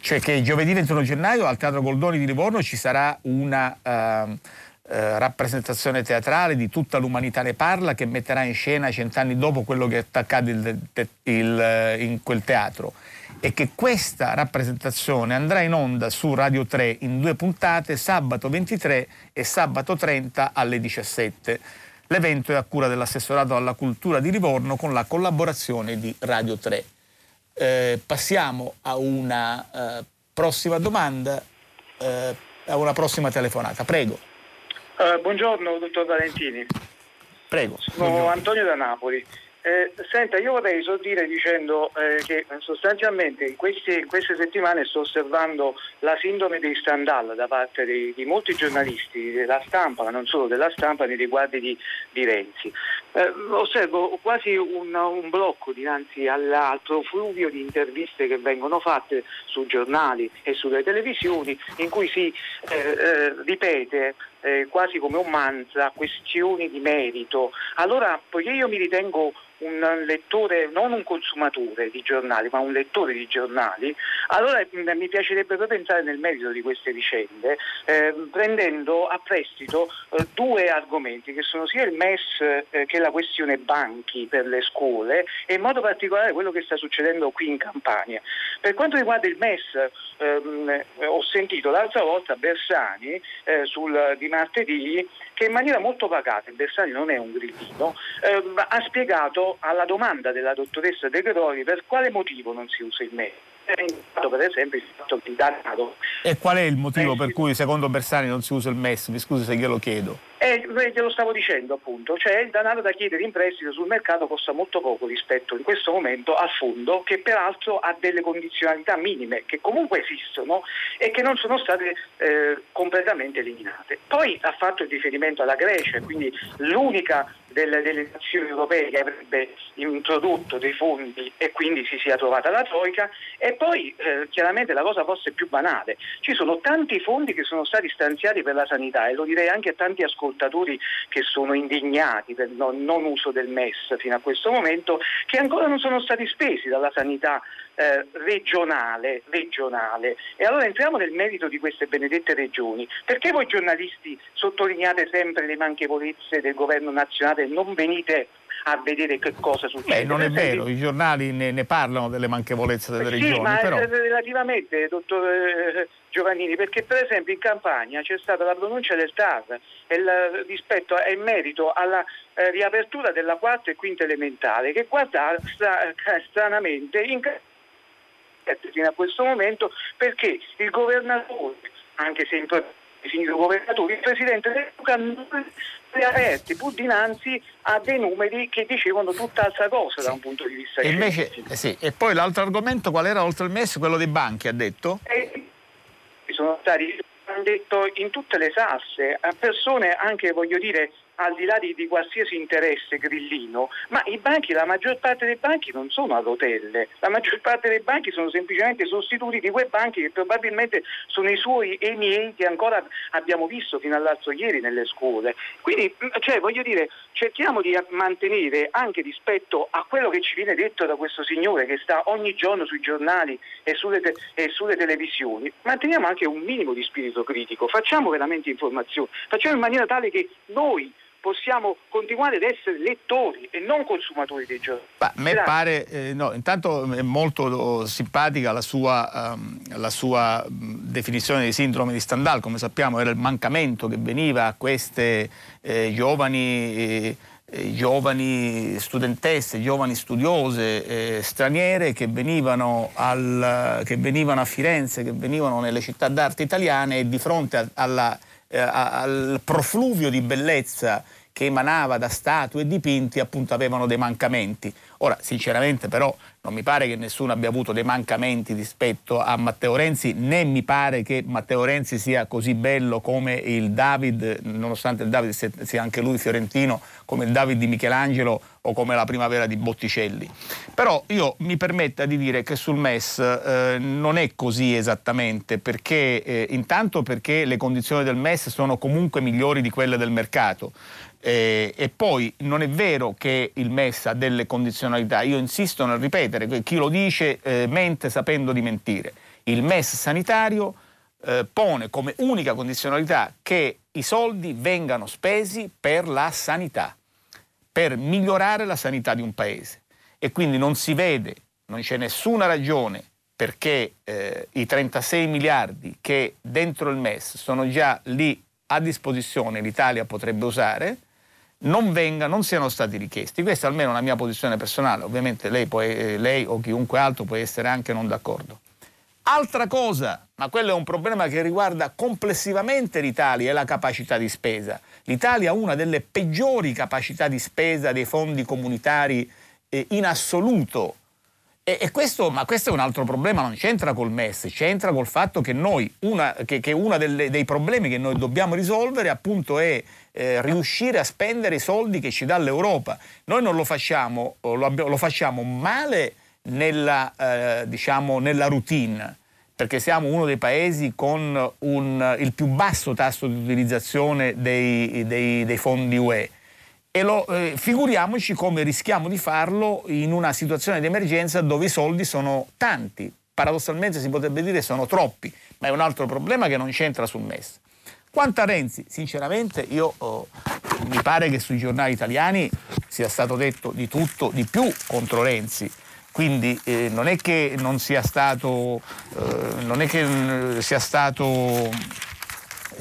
cioè che giovedì 21 gennaio al Teatro Goldoni di Livorno ci sarà una... Uh, eh, rappresentazione teatrale di tutta l'umanità ne parla che metterà in scena cent'anni dopo quello che attaccato il, il, eh, in quel teatro e che questa rappresentazione andrà in onda su Radio 3 in due puntate sabato 23 e sabato 30 alle 17. L'evento è a cura dell'assessorato alla cultura di Livorno con la collaborazione di Radio 3. Eh, passiamo a una eh, prossima domanda, eh, a una prossima telefonata. Prego. Uh, buongiorno, dottor Valentini. Prego. Sono buongiorno. Antonio da Napoli. Eh, senta, io vorrei esordire dicendo eh, che sostanzialmente in, questi, in, queste settimane sto osservando la sindrome di Stendhal da parte di, di, molti giornalisti della stampa, ma non solo della stampa, nei riguardi di, di Renzi. Eh, osservo quasi un, un blocco dinanzi all'altro fluvio di interviste che vengono fatte su giornali e sulle televisioni in cui si eh, eh, ripete eh, quasi come un mantra questioni di merito. Allora, poiché io mi ritengo un lettore, non un consumatore di giornali, ma un lettore di giornali, allora mm, mi piacerebbe proprio pensare nel merito di queste vicende, eh, prendendo a prestito eh, due argomenti che sono sia il MES eh, che la questione banchi per le scuole e in modo particolare quello che sta succedendo qui in Campania. Per quanto riguarda il MES, ehm, ho sentito l'altra volta Bersani eh, sul, di martedì che in maniera molto pacata, Bersani non è un grillino, ehm, ha spiegato alla domanda della dottoressa De Gregori per quale motivo non si usa il MES per esempio il fatto che il danaro. E qual è il motivo per cui secondo Bersani non si usa il MES? Mi scusi se glielo chiedo. Eh, glielo stavo dicendo appunto, cioè il denaro da chiedere in prestito sul mercato costa molto poco rispetto in questo momento al fondo che peraltro ha delle condizionalità minime che comunque esistono e che non sono state eh, completamente eliminate. Poi ha fatto il riferimento alla Grecia, quindi l'unica delle, delle nazioni europee che avrebbe introdotto dei fondi e quindi si sia trovata la Troica e poi eh, chiaramente la cosa forse più banale, ci sono tanti fondi che sono stati stanziati per la sanità e lo direi anche a tanti ascoltatori che sono indignati per il non, non uso del MES fino a questo momento, che ancora non sono stati spesi dalla sanità eh, regionale, regionale. E allora entriamo nel merito di queste benedette regioni. Perché voi giornalisti sottolineate sempre le manchevolezze del governo nazionale e non venite a vedere che cosa succede. Beh, non è vero, i giornali ne, ne, parlano delle manchevolezze delle sì, regioni. Ma però... relativamente, dottor eh, Giovannini, perché per esempio in Campania c'è stata la pronuncia del TAR il, rispetto a, in merito alla eh, riapertura della quarta e quinta elementare, che guarda stra, stranamente in fino a questo momento perché il governatore, anche se in definito governatore, il Presidente dell'Epoca non li aperti pur dinanzi a dei numeri che dicevano tutt'altra cosa sì. da un punto di vista e invece, eh sì. E poi l'altro argomento qual era oltre il MES? Quello dei banchi, ha detto? E sono stati hanno detto in tutte le sasse a persone anche voglio dire al di là di, di, qualsiasi interesse grillino, ma i banchi, la maggior parte dei banchi non sono a rotelle, la maggior parte dei banchi sono semplicemente sostituti di quei banchi che probabilmente sono i suoi e ancora abbiamo visto fino all'altro ieri nelle scuole. Quindi, cioè, voglio dire, cerchiamo di mantenere anche rispetto a quello che ci viene detto da questo signore che sta ogni giorno sui giornali e sulle, te- e sulle televisioni, manteniamo anche un minimo di spirito critico, facciamo veramente informazione, facciamo in maniera tale che noi possiamo continuare ad essere lettori e non consumatori dei giornali. a me Grazie. pare, eh, no, intanto è molto simpatica la sua, um, la sua definizione di sindrome di Stendhal, come sappiamo era il mancamento che veniva a queste eh, giovani... Eh, giovani studentesse, giovani studiose eh, straniere che venivano, al, che venivano, a Firenze, che venivano nelle città d'arte italiane e di fronte a, alla eh, al profluvio di bellezza che emanava da statue e dipinti appunto avevano dei mancamenti. Ora, sinceramente però non mi pare che nessuno abbia avuto dei mancamenti rispetto a Matteo Renzi, né mi pare che Matteo Renzi sia così bello come il David, nonostante il David sia anche lui fiorentino, come il David di Michelangelo o come la primavera di Botticelli. Però io mi permetta di dire che sul MES eh, non è così esattamente, perché eh, intanto perché le condizioni del MES sono comunque migliori di quelle del mercato. Eh, e poi non è vero che il MES ha delle condizionalità, io insisto nel ripetere chi lo dice eh, mente sapendo di mentire. Il MES sanitario eh, pone come unica condizionalità che i soldi vengano spesi per la sanità, per migliorare la sanità di un paese. E quindi non si vede, non c'è nessuna ragione perché eh, i 36 miliardi che dentro il MES sono già lì a disposizione, l'Italia potrebbe usare, non, venga, non siano stati richiesti. Questa è almeno una mia posizione personale, ovviamente lei, può, eh, lei o chiunque altro può essere anche non d'accordo. Altra cosa, ma quello è un problema che riguarda complessivamente l'Italia, è la capacità di spesa. L'Italia ha una delle peggiori capacità di spesa dei fondi comunitari eh, in assoluto. E, questo, ma questo è un altro problema, non c'entra col MES, c'entra col fatto che noi, una, che, che uno dei problemi che noi dobbiamo risolvere appunto è eh, riuscire a spendere i soldi che ci dà l'Europa. Noi non lo facciamo, lo, lo facciamo male nella, eh, diciamo, nella routine perché siamo uno dei paesi con un, il più basso tasso di utilizzazione dei, dei, dei fondi UE. E lo, eh, figuriamoci come rischiamo di farlo in una situazione di emergenza dove i soldi sono tanti. Paradossalmente si potrebbe dire sono troppi, ma è un altro problema che non c'entra sul MES. Quanto a Renzi, sinceramente io oh, mi pare che sui giornali italiani sia stato detto di tutto, di più contro Renzi. Quindi eh, non è che non sia stato, eh, non è che mm, sia stato, eh,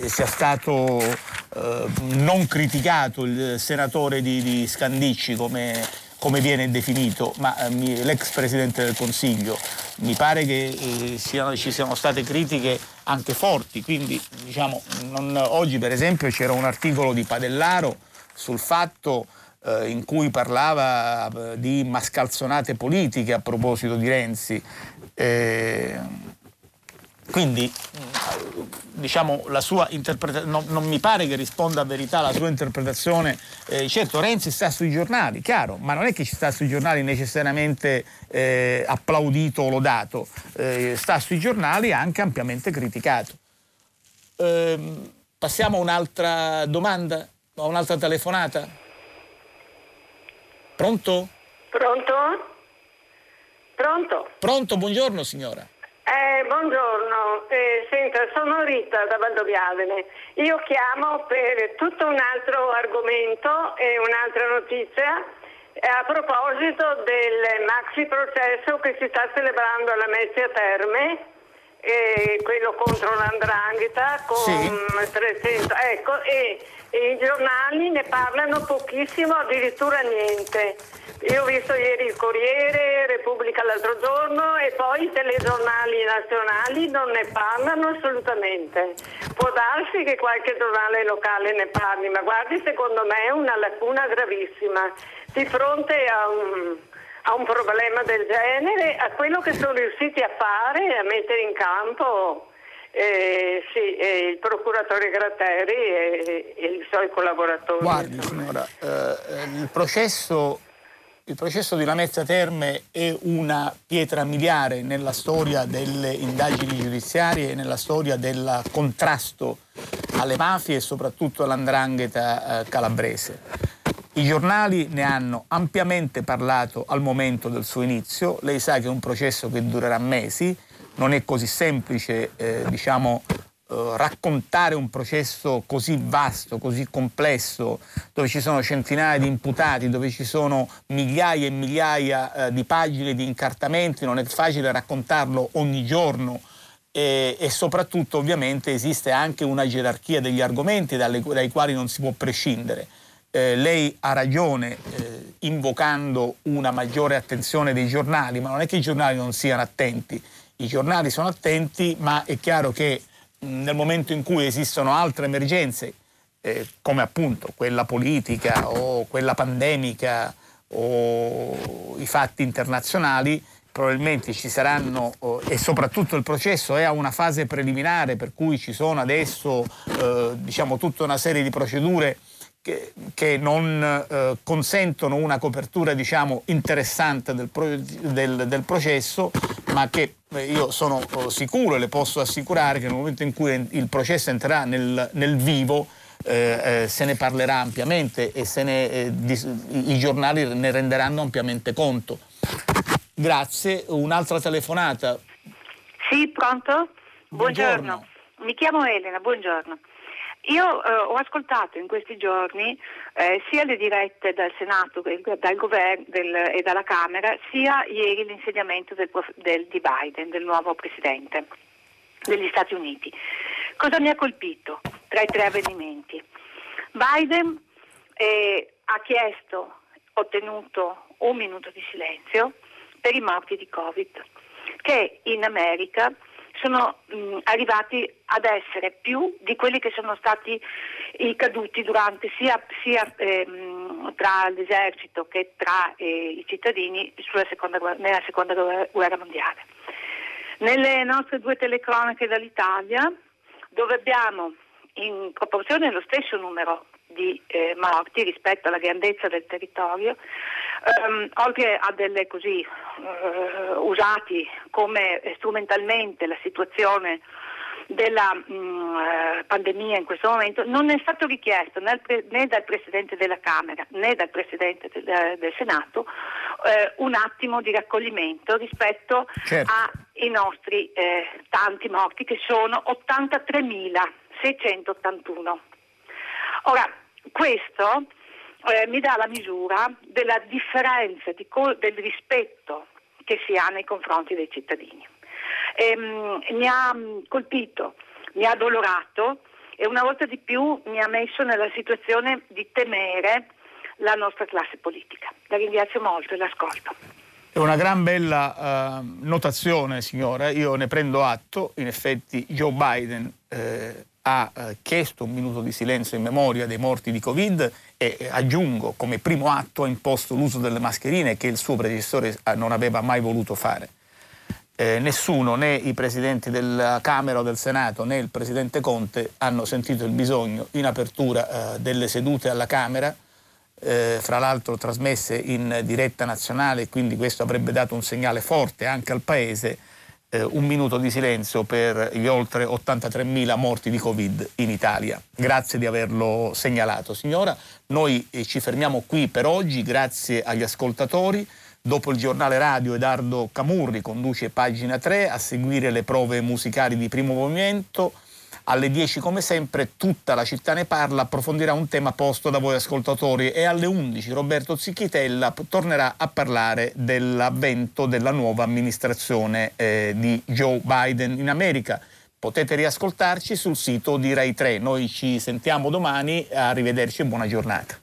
sia stato eh, non criticato il senatore di, di Scandicci come, come, viene definito, ma eh, l'ex Presidente del Consiglio. Mi pare che eh, siano, ci siano state critiche anche forti, quindi diciamo, non, oggi per esempio c'era un articolo di Padellaro sul fatto eh, in cui parlava eh, di mascalzonate politiche a proposito di Renzi. Eh, quindi diciamo, la sua interpretazione non, non, mi pare che risponda a verità la sua interpretazione. Eh, certo, Renzi sta sui giornali, chiaro, ma non è che ci sta sui giornali necessariamente eh, applaudito o lodato, eh, sta sui giornali anche ampiamente criticato. Ehm, passiamo a un'altra domanda, a un'altra telefonata. Pronto? Pronto? Pronto? Pronto, buongiorno signora. Eh, buongiorno, eh, senta, sono Rita da Valdoviadene. Io chiamo per tutto un altro argomento e un'altra notizia eh, a proposito del maxi processo che si sta celebrando alla Mezzia Terme, eh, quello contro l'andrangheta con sì. 300, ecco, e e i giornali ne parlano pochissimo, addirittura niente. Io ho visto ieri il Corriere, Repubblica l'altro giorno e poi i telegiornali nazionali non ne parlano assolutamente. Può darsi che qualche giornale locale ne parli, ma guardi secondo me è una lacuna gravissima. Di fronte a un, a un problema del genere, a quello che sono riusciti a fare, a mettere in campo eh, sì, eh, il procuratore Gratteri e, e, i suoi collaboratori. Guardi signora, eh, il, processo, il processo di Lamezza Terme è una pietra miliare nella storia delle indagini giudiziarie e nella storia del contrasto alle mafie e soprattutto all'andrangheta eh, calabrese. I giornali ne hanno ampiamente parlato al momento del suo inizio, lei sa che è un processo che durerà mesi, non è così semplice eh, diciamo, eh, raccontare un processo così vasto, così complesso, dove ci sono centinaia di imputati, dove ci sono migliaia e migliaia eh, di pagine di incartamenti, non è facile raccontarlo ogni giorno. E, e, soprattutto ovviamente esiste anche una gerarchia degli argomenti dalle, dai quali non si può prescindere. Eh, lei ha ragione eh, invocando una maggiore attenzione dei giornali, ma non è che i giornali non siano attenti. I giornali sono attenti, ma è chiaro che nel momento in cui esistono altre emergenze, eh, come appunto quella politica o quella pandemica o i fatti internazionali, probabilmente ci saranno, e soprattutto il processo è a una fase preliminare per cui ci sono adesso eh, diciamo, tutta una serie di procedure che, che non eh, consentono una copertura diciamo, interessante del, pro, del, del, processo, ma che eh, io sono eh, sicuro e le posso assicurare che nel momento in cui il processo entrerà nel, nel vivo, eh, eh, se ne parlerà ampiamente e ne, eh, di, i giornali ne renderanno ampiamente conto. Grazie. Un'altra telefonata. Sì, pronto? Buongiorno. buongiorno. Mi chiamo Elena, buongiorno. Io eh, ho ascoltato in questi giorni eh, sia le dirette dal Senato, dal governo del, e dalla Camera, sia ieri l'insediamento del, del, di Biden, del nuovo presidente degli Stati Uniti. Cosa mi ha colpito tra i tre avvenimenti? Biden eh, ha chiesto, ottenuto un minuto di silenzio per i morti di Covid, che in America sono mh, arrivati ad essere più di quelli che sono stati i caduti durante sia, sia ehm, tra l'esercito che tra eh, i cittadini seconda, nella seconda guerra mondiale. Nelle nostre due telecronache dall'Italia, dove abbiamo in proporzione lo stesso numero di eh, morti rispetto alla grandezza del territorio, ehm, oltre a delle così eh, usati come strumentalmente la situazione della mh, mm, eh, pandemia in questo momento non è stato richiesto né, né, dal Presidente della Camera né dal Presidente del, del Senato eh, un attimo di raccoglimento rispetto certo. ai nostri eh, tanti morti che sono 83.681. Ora, questo eh, mi dà la misura della differenza di col- del rispetto che si ha nei confronti dei cittadini. Ehm, mi ha mm, colpito, mi ha addolorato e una volta di più mi ha messo nella situazione di temere la nostra classe politica. La ringrazio molto e l'ascolto. È una gran bella uh, notazione, signora, io ne prendo atto. In effetti Joe Biden eh, ha eh, chiesto un minuto di silenzio in memoria dei morti di Covid e eh, aggiungo come primo atto ha imposto l'uso delle mascherine che il suo predecessore eh, non aveva mai voluto fare. Eh, nessuno, né i presidenti della Camera o del Senato né il presidente Conte hanno sentito il bisogno in apertura delle sedute alla Camera, fra l'altro trasmesse in diretta nazionale, quindi questo avrebbe dato un segnale forte anche al Paese eh, un minuto di silenzio per gli oltre 83.000 morti di Covid in Italia. Grazie di averlo segnalato. Signora, noi eh, ci fermiamo qui per oggi, grazie agli ascoltatori. Dopo il giornale radio Edardo Camurri conduce pagina 3 a seguire le prove musicali di primo movimento. Alle 10 come sempre tutta la città ne parla, approfondirà un tema posto da voi ascoltatori e alle 11 Roberto Zicchitella tornerà a parlare dell'avvento della nuova amministrazione eh, di Joe Biden in America. Potete riascoltarci sul sito di Rai 3. Noi ci sentiamo domani, arrivederci e buona giornata.